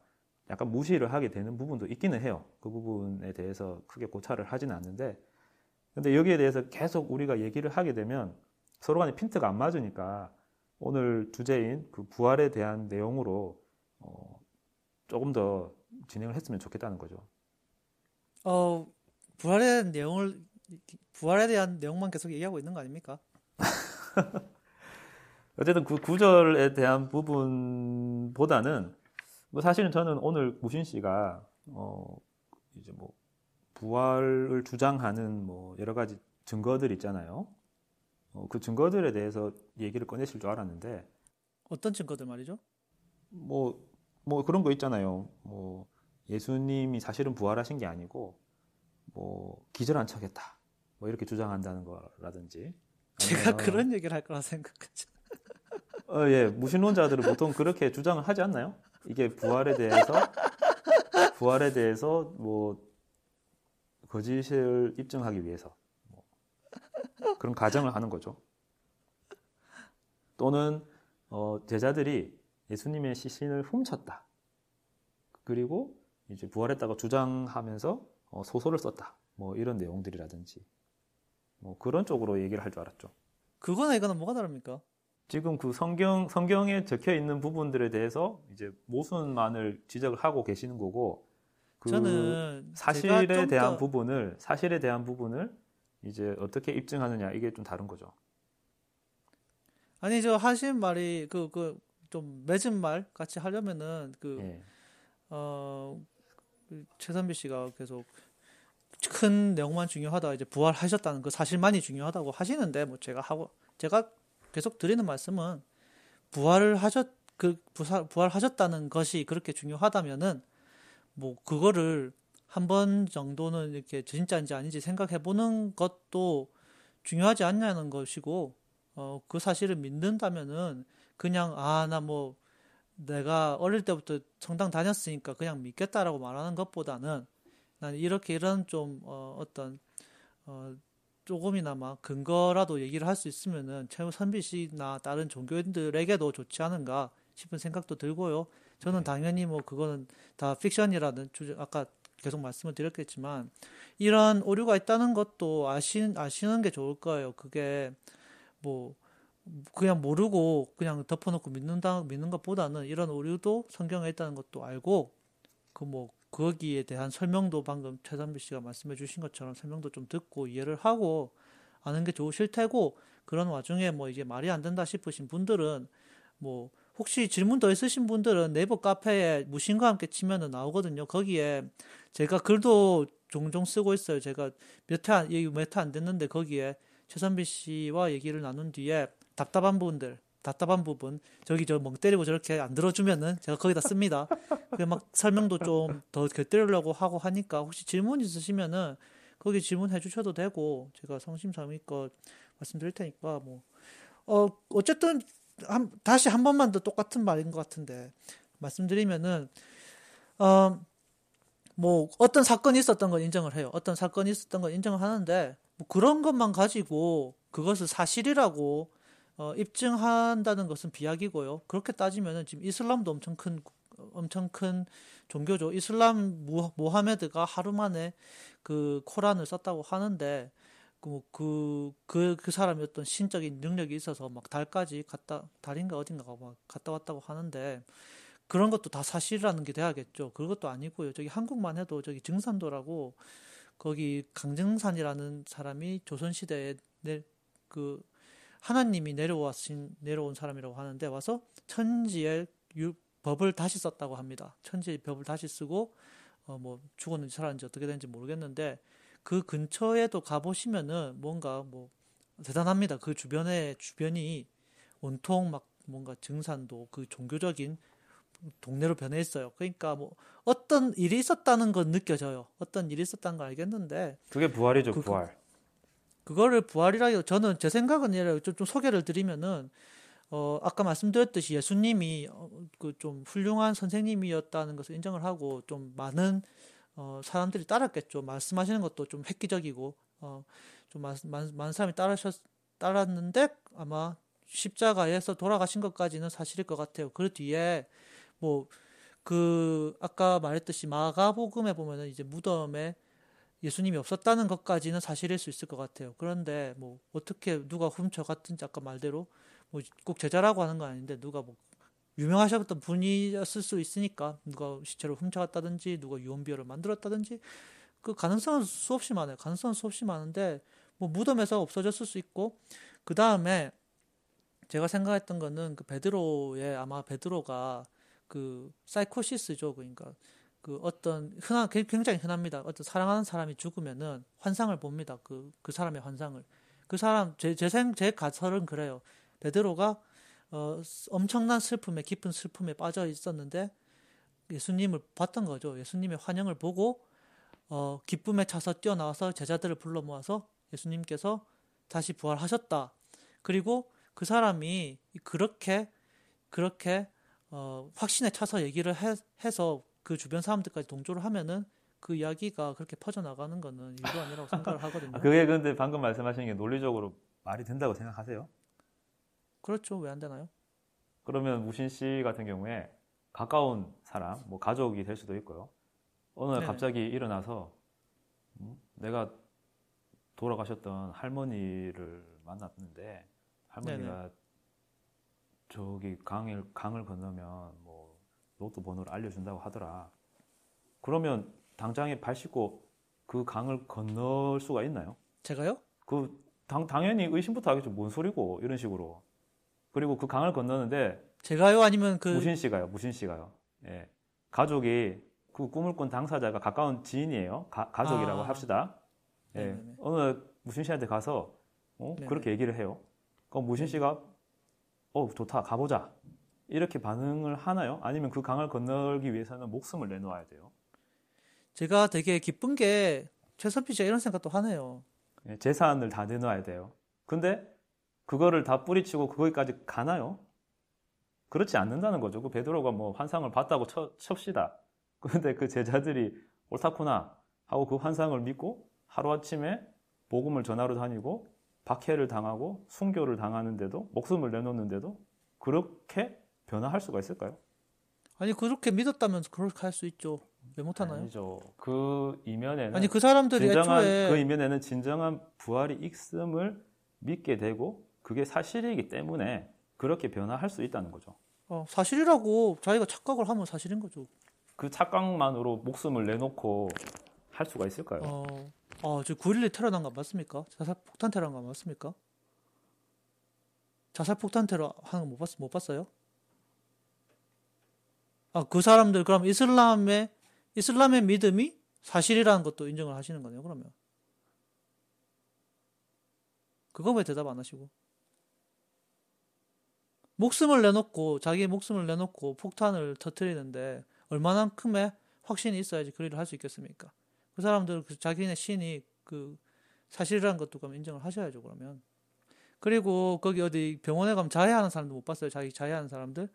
약간 무시를 하게 되는 부분도 있기는 해요. 그 부분에 대해서 크게 고찰을 하지는 않는데 근데 여기에 대해서 계속 우리가 얘기를 하게 되면 서로 간에 핀트가 안 맞으니까 오늘 주제인 그 부활에 대한 내용으로 어 조금 더 진행을 했으면 좋겠다는 거죠. 어, 부활에 대한 내용을 부활에 대한 내용만 계속 얘기하고 있는 거 아닙니까? [LAUGHS] 어쨌든 그 구절에 대한 부분보다는 뭐 사실은 저는 오늘 무신 씨가 어 이제 뭐 부활을 주장하는 뭐 여러 가지 증거들 있잖아요. 어, 그 증거들에 대해서 얘기를 꺼내실 줄 알았는데 어떤 증거들 말이죠? 뭐, 뭐 그런 거 있잖아요. 뭐 예수님이 사실은 부활하신 게 아니고 뭐 기절한 척했다. 뭐 이렇게 주장한다는 거라든지. 제가 그런 얘기를 할 거라 생각하죠. 어, 예, 무신론자들은 보통 그렇게 주장을 하지 않나요? 이게 부활에 대해서 부활에 대해서 뭐 거짓을 입증하기 위해서 뭐 그런 가정을 하는 거죠. 또는 어, 제자들이 예수님의 시신을 훔쳤다. 그리고 이제 부활했다고 주장하면서 어, 소설을 썼다. 뭐 이런 내용들이라든지 뭐 그런 쪽으로 얘기를 할 줄 알았죠. 그거나 이거는 뭐가 다릅니까? 지금 그 성경 성경에 적혀 있는 부분들에 대해서 이제 모순만을 지적을 하고 계시는 거고 그 저는 사실에 대한 더... 부분을 사실에 대한 부분을 이제 어떻게 입증하느냐 이게 좀 다른 거죠. 아니 저 하신 말이 그 그 좀 맺은 말 같이 하려면은 그 예. 어, 그 최선비 씨가 계속 큰 내용만 중요하다 이제 부활하셨다는 그 사실만이 중요하다고 하시는데 뭐 제가 하고 제가 계속 드리는 말씀은 부활을 하셨 그 부활하셨다는 것이 그렇게 중요하다면은 뭐 그거를 한 번 정도는 이렇게 진짜인지 아닌지 생각해 보는 것도 중요하지 않냐는 것이고 어 그 사실을 믿는다면은 그냥 아 나 뭐 내가 어릴 때부터 성당 다녔으니까 그냥 믿겠다라고 말하는 것보다는 나는 이렇게 이런 좀 어, 어떤 어, 조금이나마 근거라도 얘기를 할 수 있으면은 최우 선비 씨나 다른 종교인들에게도 좋지 않은가 싶은 생각도 들고요. 저는 네. 당연히 뭐 그거는 다 픽션이라는 주제 아까 계속 말씀을 드렸겠지만 이런 오류가 있다는 것도 아시, 아시는 게 좋을 거예요. 그게 뭐 그냥 모르고 그냥 덮어놓고 믿는다 믿는 것보다는 이런 오류도 성경에 있다는 것도 알고 그 뭐 거기에 대한 설명도 방금 최선비 씨가 말씀해 주신 것처럼 설명도 좀 듣고 이해를 하고 아는 게 좋으실 테고 그런 와중에 뭐 이게 말이 안 된다 싶으신 분들은 뭐 혹시 질문 더 있으신 분들은 네이버 카페에 무신과 함께 치면은 나오거든요. 거기에 제가 글도 종종 쓰고 있어요. 제가 몇 회, 얘기 몇회 안 됐는데 거기에 최선비 씨와 얘기를 나눈 뒤에 답답한 부분들, 답답한 부분, 저기 저 멍 때리고 저렇게 안 들어주면은 제가 거기다 씁니다. 그막 설명도 좀 더 곁들이려고 하고 하니까 혹시 질문 있으시면은 거기 질문해 주셔도 되고 제가 성심성의껏 말씀드릴 테니까 뭐, 어, 어쨌든 한, 다시 한 번만 더 똑같은 말인 것 같은데 말씀드리면은, 어, 뭐 어떤 사건이 있었던 건 인정을 해요. 어떤 사건이 있었던 건 인정을 하는데 뭐 그런 것만 가지고 그것을 사실이라고 어, 입증한다는 것은 비약이고요. 그렇게 따지면은 지금 이슬람도 엄청 큰 엄청 큰 종교죠. 이슬람 무, 모하메드가 하루 만에 그 코란을 썼다고 하는데 그, 그, 그, 그 사람이 어떤 신적인 능력이 있어서 막 달까지 갔다, 달인가 어딘가 막 갔다 왔다고 하는데 그런 것도 다 사실이라는 게 돼야겠죠. 그것도 아니고요. 저기 한국만 해도 저기 증산도라고 거기 강증산이라는 사람이 조선 시대에 내, 그 하나님이 내려왔신, 내려온 사람이라고 하는데 와서 천지의 유, 법을 다시 썼다고 합니다. 천지의 법을 다시 쓰고 어, 뭐 죽었는지 살았는지 어떻게 되는지 모르겠는데 그 근처에도 가보시면은 뭔가 뭐 대단합니다. 그 주변에 주변이 온통 막 뭔가 증산도 그 종교적인 동네로 변해 있어요. 그러니까 뭐 어떤 일이 있었다는 건 느껴져요. 어떤 일이 있었다는 걸 알겠는데 그게 부활이죠, 그, 부활. 그거를 부활이라기 저는 제 생각은 이래 좀, 좀 소개를 드리면은 어 아까 말씀드렸듯이 예수님이 어, 그좀 훌륭한 선생님이었다는 것을 인정을 하고 좀 많은 어, 사람들이 따랐겠죠. 말씀하시는 것도 좀 획기적이고, 어, 좀 많, 많, 많은 사람이 따르셨, 따랐는데 아마 십자가에서 돌아가신 것까지는 사실일 것 같아요. 그 뒤에 뭐, 그, 아까 말했듯이 마가복음에 보면은 이제 무덤에 예수님이 없었다는 것까지는 사실일 수 있을 것 같아요. 그런데 뭐, 어떻게 누가 훔쳐갔든지 아까 말대로 뭐 꼭 제자라고 하는 건 아닌데 누가 뭐 유명하셨던 분이었을 수 있으니까 누가 시체를 훔쳐갔다든지 누가 유언비어를 만들었다든지 그 가능성은 수없이 많아요. 가능성은 수없이 많은데 뭐 무덤에서 없어졌을 수 있고 그 다음에 제가 생각했던 거는 그 베드로의 아마 베드로가 그 사이코시스죠. 그러니까 그 어떤 흔한 굉장히 흔합니다. 어떤 사랑하는 사람이 죽으면은 환상을 봅니다. 그그 그 사람의 환상을 그 사람 제제생제 제 가설은 그래요. 베드로가 어, 엄청난 슬픔에 깊은 슬픔에 빠져 있었는데 예수님을 봤던 거죠. 예수님의 환영을 보고 어, 기쁨에 차서 뛰어나와서 제자들을 불러 모아서 예수님께서 다시 부활하셨다. 그리고 그 사람이 그렇게 그렇게 어, 확신에 차서 얘기를 해, 해서 그 주변 사람들까지 동조를 하면은 그 이야기가 그렇게 퍼져나가는 거는 일도 아니라고 생각을 하거든요. 아, 그게 근데 방금 말씀하신 게 논리적으로 말이 된다고 생각하세요? 그렇죠. 왜 안 되나요? 그러면 무신 씨 같은 경우에 가까운 사람, 뭐 가족이 될 수도 있고요. 어느 날 네. 갑자기 일어나서 음, 내가 돌아가셨던 할머니를 만났는데 할머니가 네네. 저기 강을 강을 건너면 뭐 로또 번호를 알려준다고 하더라. 그러면 당장에 발 씻고 그 강을 건널 수가 있나요? 제가요? 그 당, 당연히 의심부터 하겠죠. 뭔 소리고 이런 식으로. 그리고 그 강을 건너는데 제가요 아니면 그 무신 씨가요. 무신 씨가요. 예. 가족이 그 꿈을 꾼 당사자가 가까운 지인이에요. 가, 족이라고 아. 합시다. 예. 네네네. 어느 무신 씨한테 가서 어? 그렇게 얘기를 해요. 그럼 무신 씨가 어 좋다 가보자 이렇게 반응을 하나요? 아니면 그 강을 건너기 위해서는 목숨을 내놓아야 돼요? 제가 되게 기쁜 게 최선피 씨가 이런 생각도 하네요. 예, 재산을 다 내놓아야 돼요. 근데 그거를 다 뿌리치고 거기까지 가나요? 그렇지 않는다는 거죠. 그 베드로가 뭐 환상을 봤다고 쳐, 칩시다. [LAUGHS] 그런데 그 제자들이 옳다구나 하고 그 환상을 믿고 하루아침에 복음을 전하러 다니고 박해를 당하고 순교를 당하는데도 목숨을 내놓는데도 그렇게 변화할 수가 있을까요? 아니 그렇게 믿었다면 그렇게 할 수 있죠. 왜 못하나요? 아니죠. 그 이면에는 아니 그 사람들이 진정한, 애초에 그 이면에는 진정한 부활이 있음을 믿게 되고 그게 사실이기 때문에 그렇게 변화할 수 있다는 거죠. 어, 사실이라고 자기가 착각을 하면 사실인 거죠. 그 착각만으로 목숨을 내놓고 할 수가 있을까요? 어, 아, 저9.11 테러 난 거 맞습니까? 자살 폭탄 테러한 거 맞습니까? 자살 폭탄 테러 하는 거못 봤, 못 봤어요? 아, 그 사람들 그럼 이슬람의 이슬람의 믿음이 사실이라는 것도 인정을 하시는 거네요, 그러면. 그거 왜 대답 안 하시고? 목숨을 내놓고 자기의 목숨을 내놓고 폭탄을 터트리는데 얼마나 큰의 확신이 있어야지 그 일을 할 수 있겠습니까? 그 사람들 그 자기네 신이 그 사실이라는 것도 그럼 인정을 하셔야죠 그러면. 그리고 거기 어디 병원에 가면 자해하는 사람도 못 봤어요. 자기 자해하는 사람들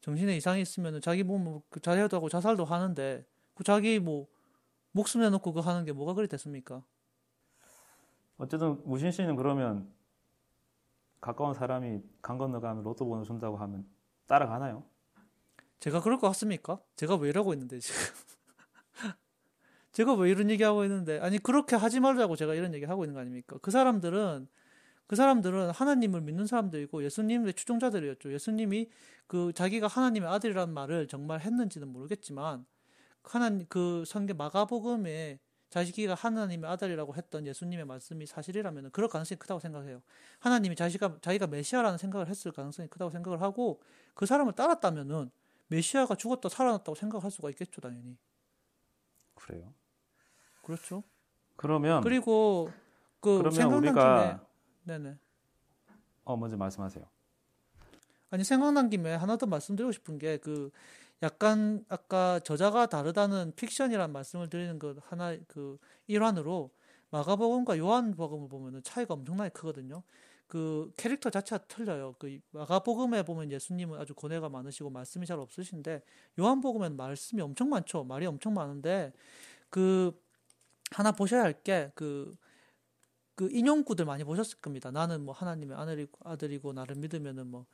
정신에 이상이 있으면 자기 몸그 자해도 하고 자살도 하는데 그 자기 뭐 목숨 내놓고 그 하는 게 뭐가 그리 됐습니까? 어쨌든 무신 씨는 그러면 가까운 사람이 강 건너 가면 로또 번호 준다고 하면 따라가나요? 제가 그럴 것 같습니까? 제가 왜 이러고 있는데 지금? [LAUGHS] 제가 왜 이런 얘기하고 있는데 아니 그렇게 하지 말자고 제가 이런 얘기 하고 있는 거 아닙니까? 그 사람들은 그 사람들은 하나님을 믿는 사람들이고 예수님의 추종자들이었죠. 예수님이 그 자기가 하나님의 아들이라는 말을 정말 했는지는 모르겠지만 하나님 그 성경 마가복음에 자기가 하나님의 아들이라고 했던 예수님의 말씀이 사실이라면 그럴 가능성이 크다고 생각해요. 하나님이 자기가 자기가 메시아라는 생각을 했을 가능성이 크다고 생각을 하고 그 사람을 따랐다면은 메시아가 죽었다 살아났다고 생각할 수가 있겠죠, 당연히. 그래요. 그렇죠. 그러면 그리고 그 그러면 우리가 네네. 어 먼저 말씀하세요. 아니 생각난 김에 하나 더 말씀드리고 싶은 게 그 약간 아까 저자가 다르다는 픽션이란 말씀을 드리는 그 하나 그 일환으로 마가복음과 요한복음을 보면은 차이가 엄청나게 크거든요. 그 캐릭터 자체가 틀려요. 그 마가복음에 보면 예수님은 아주 고뇌가 많으시고 말씀이 잘 없으신데 요한복음에는 말씀이 엄청 많죠. 말이 엄청 많은데 그 하나 보셔야 할 게 그 그 인용구들 많이 보셨을 겁니다. 나는 뭐 하나님의 아들이고, 아들이고 나를 믿으면은 뭐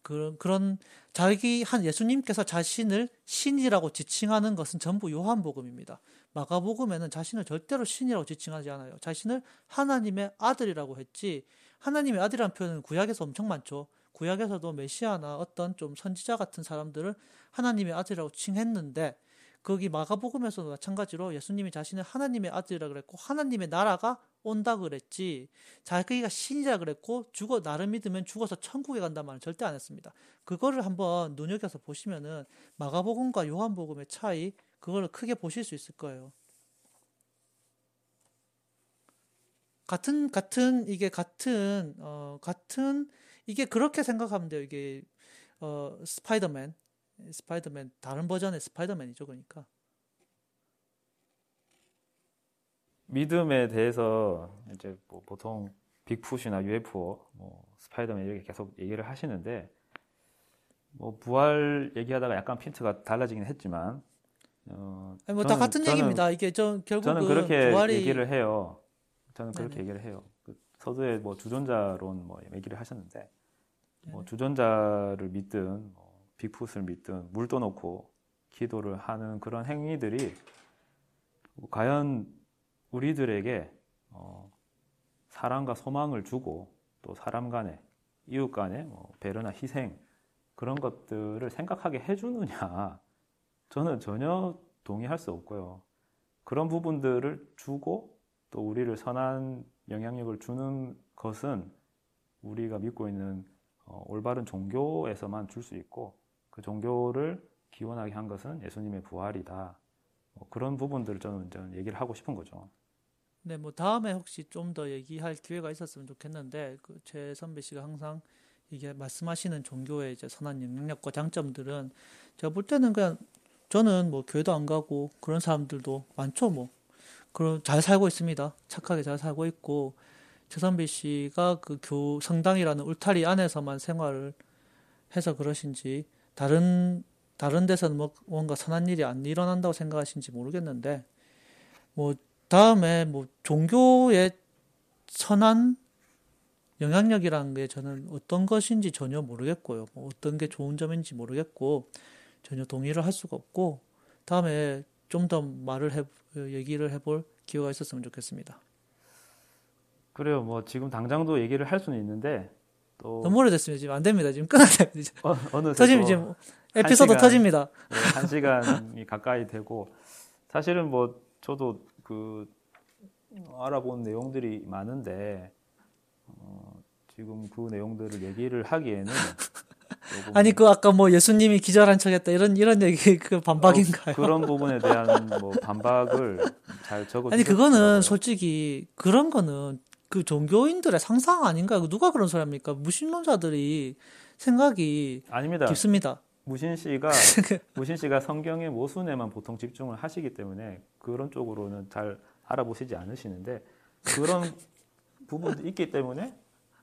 그런 그런 자기 한 예수님께서 자신을 신이라고 지칭하는 것은 전부 요한복음입니다. 마가복음에는 자신을 절대로 신이라고 지칭하지 않아요. 자신을 하나님의 아들이라고 했지. 하나님의 아들이라는 표현은 구약에서 엄청 많죠. 구약에서도 메시아나 어떤 좀 선지자 같은 사람들을 하나님의 아들이라고 칭했는데 거기 마가복음에서도 마찬가지로 예수님이 자신을 하나님의 아들이라 그랬고 하나님의 나라가 온다 그랬지 자기가 신이라 그랬고 죽어 나를 믿으면 죽어서 천국에 간단 말은 절대 안 했습니다. 그거를 한번 눈여겨서 보시면은 마가복음과 요한복음의 차이 그걸 크게 보실 수 있을 거예요. 같은 같은 이게 같은 어 같은 이게 그렇게 생각하면 돼요. 이게 어 스파이더맨 스파이더맨 다른 버전의 스파이더맨이죠, 그러니까. 믿음에 대해서 이제 뭐 보통 Bigfoot이나 UFO, 뭐 스파이더맨 이렇게 계속 얘기를 하시는데 뭐 부활 얘기하다가 약간 핀트가 달라지긴 했지만 어, 뭐다 같은 저는, 얘기입니다. 이게 저 결국은 저는 그렇게 부활이... 얘기를 해요. 저는 그렇게 네네. 얘기를 해요. 그 서두에 뭐 주전자론 뭐 얘기를 하셨는데 뭐 주전자를 믿든 뭐 빅풋을 믿든 물 떠놓고 기도를 하는 그런 행위들이 과연 우리들에게 어, 사랑과 소망을 주고 또 사람 간에 이웃 간에 뭐 배려나 희생 그런 것들을 생각하게 해주느냐 저는 전혀 동의할 수 없고요. 그런 부분들을 주고 또 우리를 선한 영향력을 주는 것은 우리가 믿고 있는 어, 올바른 종교에서만 줄 수 있고 그 종교를 기원하게 한 것은 예수님의 부활이다. 뭐 그런 부분들을 저는, 얘기를 하고 싶은 거죠. 네, 뭐 다음에 혹시 좀 더 얘기할 기회가 있었으면 좋겠는데 그 최 선배 씨가 항상 이게 말씀하시는 종교의 이제 선한 영향력과 장점들은 제가 볼 때는 그냥 저는 뭐 교회도 안 가고 그런 사람들도 많죠, 뭐. 그런 잘 살고 있습니다. 착하게 잘 살고 있고 최 선배 씨가 그 교 성당이라는 울타리 안에서만 생활을 해서 그러신지 다른 다른 데서는 뭐 뭔가 선한 일이 안 일어난다고 생각하시는지 모르겠는데 뭐 다음에 뭐 종교의 선한 영향력이라는 게 저는 어떤 것인지 전혀 모르겠고요. 뭐 어떤 게 좋은 점인지 모르겠고 전혀 동의를 할 수가 없고 다음에 좀 더 말을 해 얘기를 해볼 기회가 있었으면 좋겠습니다. 그래요. 뭐 지금 당장도 얘기를 할 수는 있는데 또 너무 오래됐습니다. 지금 안 됩니다. 지금 끊어야 됩니다. 어, 어느 터지면 지금 에피소드 시간, 터집니다. 네, 한 시간이 가까이 되고 사실은 뭐 저도 그 알아본 내용들이 많은데 어, 지금 그 내용들을 얘기를 하기에는 아니 그 아까 뭐 예수님이 기절한 척했다 이런 이런 얘기 그 반박인가요? 어, 그런 부분에 대한 뭐 반박을 잘 적어. 아니 그거는 솔직히 그런 거는 그 종교인들의 상상 아닌가요? 누가 그런 소리 합니까? 무신론자들이 생각이 아닙니다. 깊습니다. 무신 씨가 [LAUGHS] 무신 씨가 성경의 모순에만 보통 집중을 하시기 때문에 그런 쪽으로는 잘 알아보시지 않으시는데 그런 부분도 있기 때문에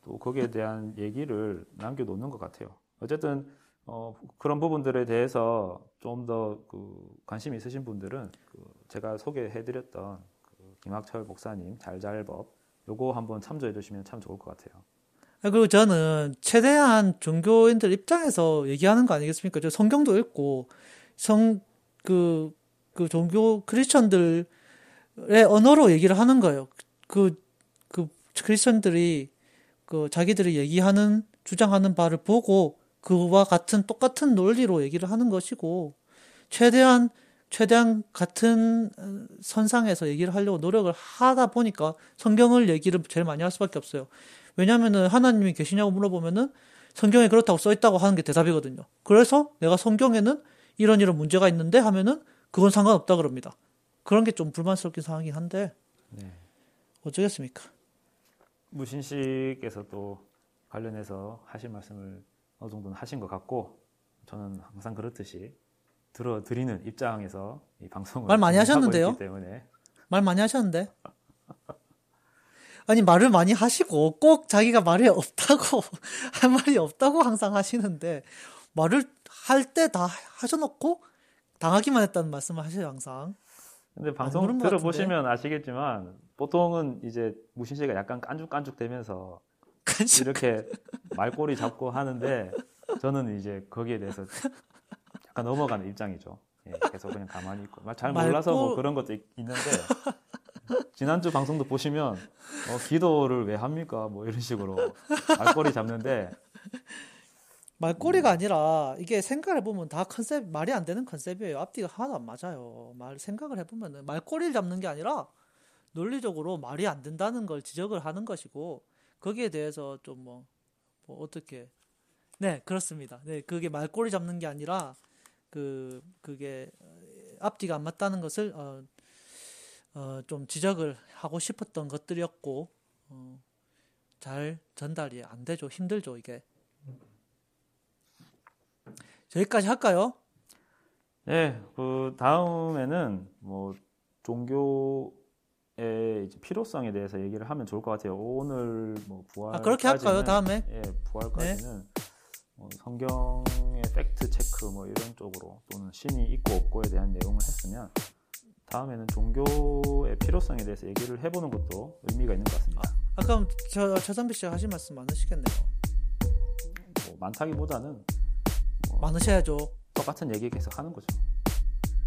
또 거기에 대한 얘기를 남겨놓는 것 같아요. 어쨌든 어, 그런 부분들에 대해서 좀 더 그 관심 있으신 분들은 그 제가 소개해드렸던 그 김학철 목사님 잘잘법 요거 한번 참조해 주시면 참 좋을 것 같아요. 아, 그리고 저는 최대한 종교인들 입장에서 얘기하는 거 아니겠습니까? 저 성경도 읽고 성 그그 종교 크리스천들의 언어로 얘기를 하는 거예요. 그그 크리스천들이 그 자기들이 얘기하는 주장하는 바를 보고 그와 같은 똑같은 논리로 얘기를 하는 것이고 최대한 최대한 같은 선상에서 얘기를 하려고 노력을 하다 보니까 성경을 얘기를 제일 많이 할 수밖에 없어요. 왜냐하면은 하나님이 계시냐고 물어보면은 성경에 그렇다고 써 있다고 하는 게 대답이거든요. 그래서 내가 성경에는 이런 이런 문제가 있는데 하면은 그건 상관없다 그럽니다. 그런 게 좀 불만스럽긴 상황이긴 한데 네. 어쩌겠습니까? 무신식에서 또 관련해서 하실 말씀을 어느 정도는 하신 것 같고 저는 항상 그렇듯이 들어드리는 입장에서 이 방송을 말 많이 하셨는데요? 말 많이 하셨는데 [LAUGHS] 아니 말을 많이 하시고 꼭 자기가 말이 없다고 [LAUGHS] 할 말이 없다고 항상 하시는데 말을 할 때 다 하셔놓고 당하기만 했다는 말씀을 하셔요 항상. 근데 방송 들어보시면 아시겠지만 보통은 이제 무신 씨가 약간 깐죽깐죽 되면서 이렇게 말꼬리 잡고 하는데 저는 이제 거기에 대해서 약간 넘어가는 입장이죠. 예, 계속 그냥 가만히 있고 잘 몰라서 말꼬... 뭐 그런 것도 있, 는데 [LAUGHS] 지난주 방송도 보시면 어, 기도를 왜 합니까? 뭐 이런 식으로 말꼬리 잡는데 말꼬리가 아니라 이게 생각을 해보면 다 컨셉 말이 안 되는 컨셉이에요. 앞뒤가 하나도 안 맞아요. 말 생각을 해보면은 말꼬리를 잡는 게 아니라 논리적으로 말이 안 된다는 걸 지적을 하는 것이고 거기에 대해서 좀뭐 뭐 어떻게 네 그렇습니다. 네 그게 말꼬리 잡는 게 아니라 그 그게 앞뒤가 안 맞다는 것을 어, 어, 좀 지적을 하고 싶었던 것들이었고 어, 잘 전달이 안 되죠. 힘들죠 이게. 저기까지 할까요? 네, 그 다음에는 뭐 종교의 필요성에 대해서 얘기를 하면 좋을 것 같아요. 오늘 뭐 부활 아 그렇게 할까요? 다음에? 예, 부활까지는 네. 뭐 성경의 팩트 체크 뭐 이런 쪽으로 또는 신이 있고 없고에 대한 내용을 했으면 다음에는 종교의 필요성에 대해서 얘기를 해보는 것도 의미가 있는 것 같습니다. 아, 저 최선비 씨가 하실 말씀 많으시겠네요. 뭐 많다기보다는 뭐 많으셔야죠. 똑같은 얘기 계속 하는 거죠.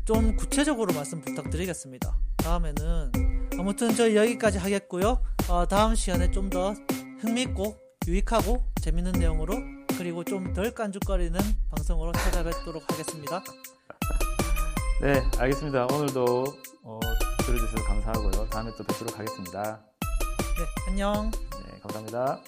좀 구체적으로 말씀 부탁드리겠습니다. 다음에는 아무튼 저희 여기까지 하겠고요. 어, 다음 시간에 좀 더 흥미있고 유익하고 재밌는 내용으로 그리고 좀 덜 깐죽거리는 방송으로 찾아뵙도록 하겠습니다. 네, 알겠습니다. 오늘도 어, 들어주셔서 감사하고요. 다음에 또 뵙도록 하겠습니다. 네, 안녕. 네, 감사합니다.